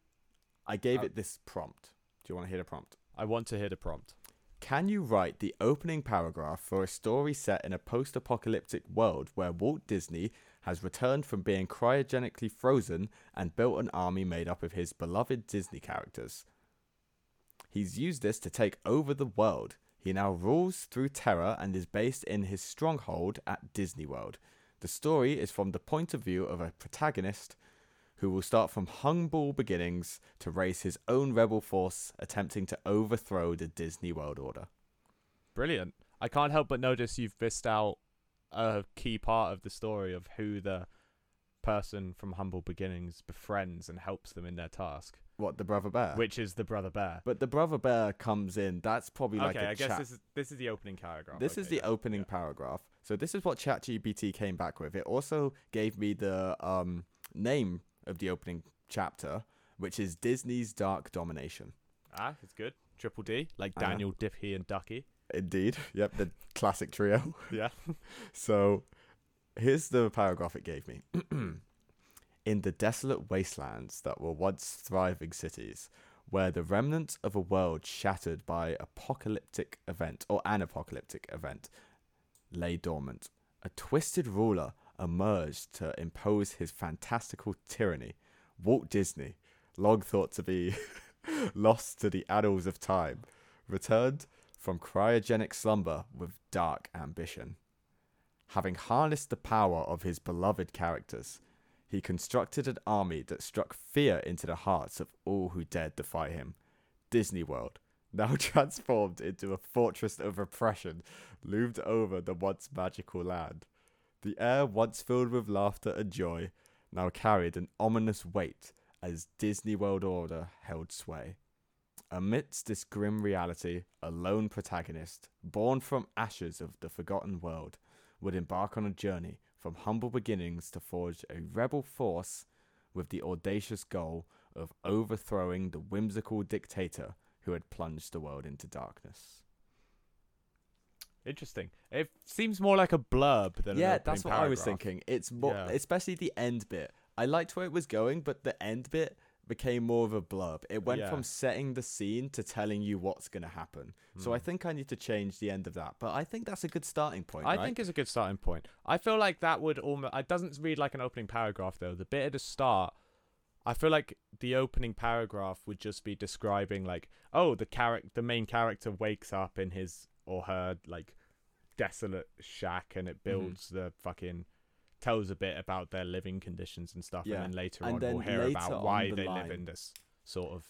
Speaker 1: I gave
Speaker 2: Uh,
Speaker 1: it this prompt. Do you want to hear the prompt?
Speaker 2: I want to hear the prompt.
Speaker 1: Can you write the opening paragraph for a story set in a post apocalyptic world where Walt Disney has returned from being cryogenically frozen and built an army made up of his beloved Disney characters? He's used this to take over the world. He now rules through terror and is based in his stronghold at Disney World. The story is from the point of view of a protagonist who will start from humble beginnings to raise his own rebel force attempting to overthrow the Disney World Order.
Speaker 2: Brilliant. I can't help but notice you've missed out a key part of the story of who the person from humble beginnings befriends and helps them in their task,
Speaker 1: What, the Brother Bear?
Speaker 2: which is the brother bear.
Speaker 1: But the Brother Bear comes in, that's probably like
Speaker 2: okay,
Speaker 1: a
Speaker 2: I guess
Speaker 1: chat-
Speaker 2: this is this is the opening paragraph.
Speaker 1: This is the
Speaker 2: yeah,
Speaker 1: opening
Speaker 2: yeah.
Speaker 1: paragraph. So this is what ChatGPT came back with. It also gave me the um, name of the opening chapter, which is Disney's Dark Domination.
Speaker 2: Ah, it's good. Triple D, like. Daniel, Dippy, and Ducky.
Speaker 1: Indeed. Yep, the classic trio.
Speaker 2: Yeah.
Speaker 1: So here's the paragraph it gave me. In the desolate wastelands that were once thriving cities, where the remnants of a world shattered by apocalyptic event or an apocalyptic event lay dormant, a twisted ruler emerged to impose his fantastical tyranny. Walt Disney, long thought to be lost to the annals of time, returned from cryogenic slumber with dark ambition. Having harnessed the power of his beloved characters, he constructed an army that struck fear into the hearts of all who dared defy him. Disney World, now transformed into a fortress of oppression, loomed over the once magical land. The air, once filled with laughter and joy, now carried an ominous weight as Disney World order held sway. Amidst this grim reality, a lone protagonist, born from ashes of the forgotten world, would embark on a journey from humble beginnings to forge a rebel force with the audacious goal of overthrowing the whimsical dictator who had plunged the world into darkness.
Speaker 2: Interesting. It seems more like a blurb than an
Speaker 1: yeah, that's what I was thinking. It's more,
Speaker 2: Yeah.
Speaker 1: especially the end bit. I liked where it was going, but the end bit became more of a blurb. It went
Speaker 2: Yeah.
Speaker 1: from setting the scene to telling you what's going to happen. So I
Speaker 2: Hmm.
Speaker 1: think I need to change the end of that. But I think that's a good starting point.
Speaker 2: I
Speaker 1: right?
Speaker 2: think it's a good starting point. I feel like that would almost. It doesn't read like an opening paragraph though. The bit at the start, I feel like the opening paragraph would just be describing like, oh, the character, the main character wakes up in his or her like desolate shack, and it
Speaker 1: Mm-hmm.
Speaker 2: builds the fucking tells a bit about their living conditions and stuff,
Speaker 1: Yeah.
Speaker 2: and then later
Speaker 1: And
Speaker 2: on
Speaker 1: then
Speaker 2: we'll hear about why
Speaker 1: the
Speaker 2: they
Speaker 1: line-
Speaker 2: live in this sort of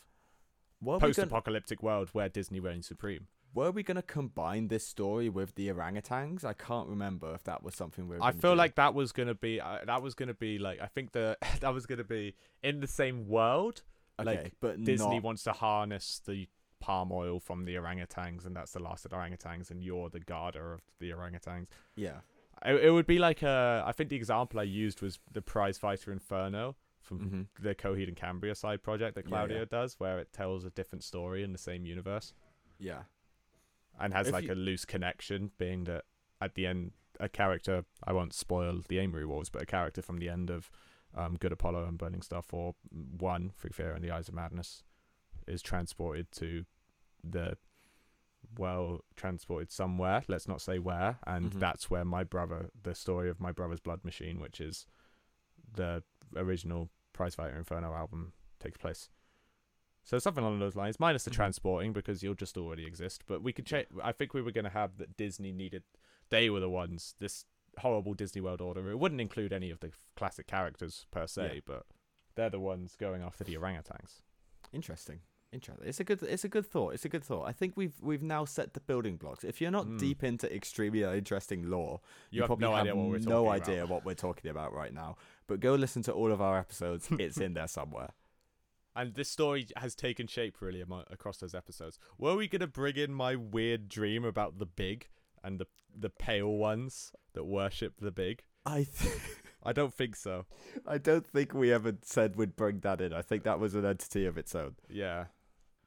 Speaker 1: we, gonna,
Speaker 2: post-apocalyptic world where Disney reigns supreme.
Speaker 1: were we gonna combine this story with the orangutans? I can't remember if that was something we were
Speaker 2: I feel
Speaker 1: do.
Speaker 2: like that was gonna be uh, that was gonna be like I think the that was gonna be in the same world.
Speaker 1: okay,
Speaker 2: like,
Speaker 1: but
Speaker 2: Disney
Speaker 1: not,
Speaker 2: wants to harness the palm oil from the orangutans, and that's the last of the orangutans, and you're the guarder of the orangutans.
Speaker 1: yeah,
Speaker 2: It, it would be like uh, I think the example I used was the Prize Fighter Inferno from
Speaker 1: hmm
Speaker 2: the Coheed and Cambria side project that
Speaker 1: Yeah,
Speaker 2: Claudio
Speaker 1: yeah.
Speaker 2: does, where it tells a different story in the same universe.
Speaker 1: Yeah,
Speaker 2: and has
Speaker 1: If
Speaker 2: like
Speaker 1: you-
Speaker 2: a loose connection, being that at the end, a character I won't spoil the Amory Wars, but a character from the end of um, Good Apollo and Burning Star Four One, Free Fear and the Eyes of Madness, is transported to the well transported somewhere. Let's not say where, and
Speaker 1: Mhm.
Speaker 2: that's where my brother, the story of my brother's blood machine, which is the original Prizefighter Inferno album, takes place. So something along those lines, minus the
Speaker 1: Mhm.
Speaker 2: transporting because you'll just already exist. But we could check. I think we were going to have that Disney needed. They were the ones. This horrible Disney World Order. It wouldn't include any of the classic characters per se,
Speaker 1: Yeah.
Speaker 2: but they're the ones going after the orangutans.
Speaker 1: interesting. Interesting. It's a good. It's a good thought. It's a good thought. I think we've we've now set the building blocks. If you're not
Speaker 2: Mm.
Speaker 1: deep into extremely interesting lore,
Speaker 2: You, have
Speaker 1: probably
Speaker 2: no idea what we're talking
Speaker 1: no
Speaker 2: about.
Speaker 1: idea what we're talking about right now. But go listen to all of our episodes. it's in there somewhere.
Speaker 2: And this story has taken shape really amo- across those episodes. Were we gonna bring in my weird dream about the big and the the pale ones that worship the big?
Speaker 1: I th-
Speaker 2: I don't think so.
Speaker 1: I don't think we ever said we'd bring that in. I think that was an entity of its own.
Speaker 2: Yeah.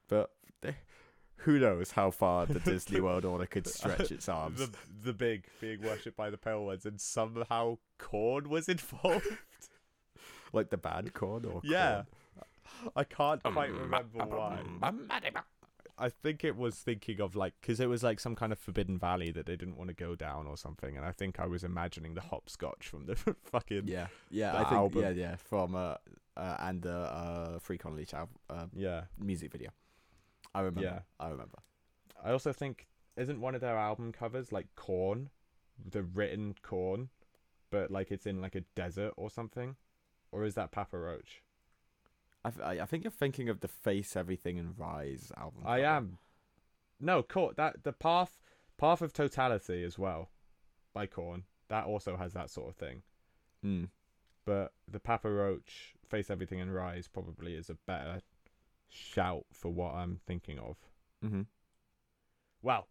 Speaker 1: But who knows how far the Disney World order could stretch its arms.
Speaker 2: the the big being worshipped by the pale ones, and somehow corn was involved.
Speaker 1: like the bad corn or
Speaker 2: yeah,
Speaker 1: corn?
Speaker 2: I can't quite remember why. I think it was thinking of like because it was like some kind of forbidden valley that they didn't want to go down or something, and I think I was imagining the hopscotch from the fucking
Speaker 1: Yeah, yeah, I think
Speaker 2: album.
Speaker 1: yeah, yeah, from uh, uh and the uh Freak on a uh,
Speaker 2: yeah.
Speaker 1: music video. I remember.
Speaker 2: Yeah.
Speaker 1: I remember.
Speaker 2: I also think isn't one of their album covers like corn, the written corn, but like it's in like a desert or something, or is that Papa Roach?
Speaker 1: I, th- I think you're thinking of the Face Everything and Rise album.
Speaker 2: I am. No, Korn. That the path, path of totality as well, by Korn. That also has that sort of thing.
Speaker 1: Hmm.
Speaker 2: But the Papa Roach, Face Everything and Rise probably is a better shout for what I'm thinking of.
Speaker 1: Mm-hmm.
Speaker 2: Well,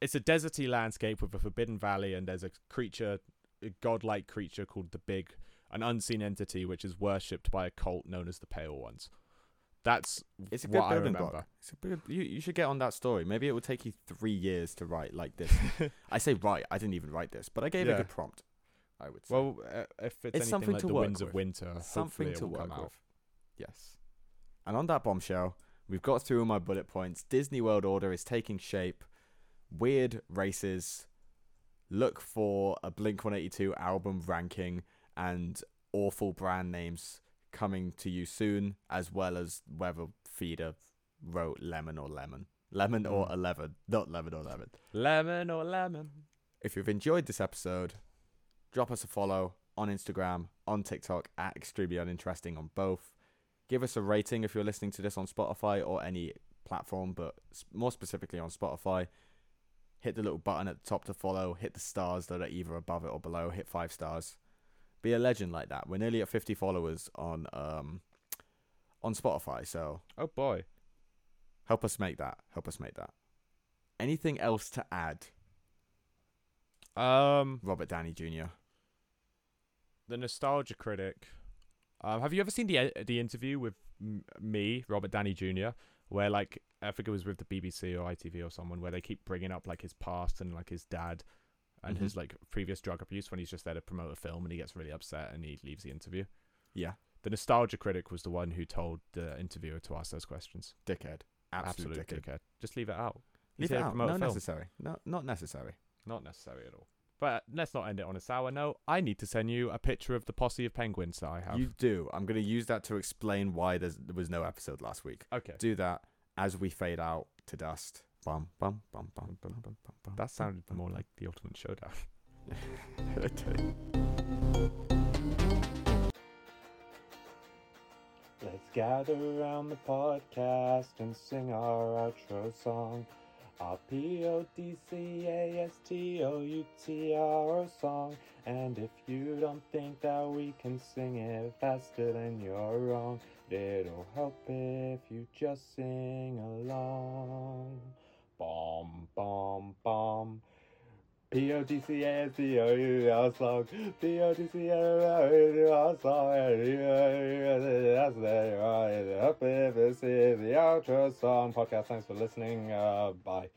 Speaker 2: it's a deserty landscape with a forbidden valley, and there's a creature, a godlike creature called the Big, an unseen entity which is worshipped by a cult known as the Pale Ones. That's
Speaker 1: It's a good
Speaker 2: what I
Speaker 1: building
Speaker 2: remember.
Speaker 1: block. It's a good, you you should get on that story. Maybe it will take you three years to write like this. I say write. I didn't even write this, but I gave a good prompt. I would say.
Speaker 2: Well, uh, if it's,
Speaker 1: It's
Speaker 2: anything
Speaker 1: something
Speaker 2: like
Speaker 1: to
Speaker 2: the
Speaker 1: work
Speaker 2: Winds of. Winter,
Speaker 1: something to work
Speaker 2: come out.
Speaker 1: with. Yes. And on that bombshell, we've got through all my bullet points. Disney World Order is taking shape. Weird races. Look for a Blink 182 album ranking and awful brand names coming to you soon, as well as whether Feeder wrote lemon or lemon. Lemon or
Speaker 2: Mm.
Speaker 1: 11, not lemon or lemon.
Speaker 2: Lemon or lemon.
Speaker 1: If you've enjoyed this episode, drop us a follow on Instagram, on TikTok at extremely uninteresting on both. Give us a rating if you're listening to this on Spotify or any platform, but more specifically on Spotify. Hit the little button at the top to follow. Hit the stars that are either above it or below. Hit five stars. Be a legend like that. We're nearly at 50 followers on um on Spotify, so
Speaker 2: Oh boy.
Speaker 1: help us make that. Help us make that. Anything else to add,
Speaker 2: Um,
Speaker 1: Robert Downey Jr.?
Speaker 2: the nostalgia critic. Um, have you ever seen the the interview with m- me, Robert Downey Jr., where like I think it was with the BBC or ITV or someone, where they keep bringing up like his past and like his dad and
Speaker 1: Mhm.
Speaker 2: his like previous drug abuse when he's just there to promote a film and he gets really upset and he leaves the interview.
Speaker 1: Yeah.
Speaker 2: The nostalgia critic was the one who told the interviewer to ask those questions.
Speaker 1: dickhead. Absolute,
Speaker 2: Absolute
Speaker 1: dickhead.
Speaker 2: dickhead. Just leave it out. He's
Speaker 1: Leave it out.
Speaker 2: promote
Speaker 1: No necessary. No, not necessary.
Speaker 2: Not necessary at all. But let's not end it on a sour note. I need to send you a picture of the posse of penguins that I have.
Speaker 1: You do. I'm going to use that to explain why there's, there was no episode last week.
Speaker 2: okay.
Speaker 1: Do that as we fade out to dust. Bum bum bum bum bum bum bum. bum
Speaker 2: That sounded more like the ultimate showdown. Let's gather around the podcast and sing our outro song. Our P O D C A S T O U T R O song. And if you don't think that we can sing it faster, then you're wrong. It'll help if you just sing along. Bom, bom, bom. P O D C A S T O U T R song. P O D C A S T O U T R song. That's this is the outro song. Podcast. Thanks for listening. Uh, bye.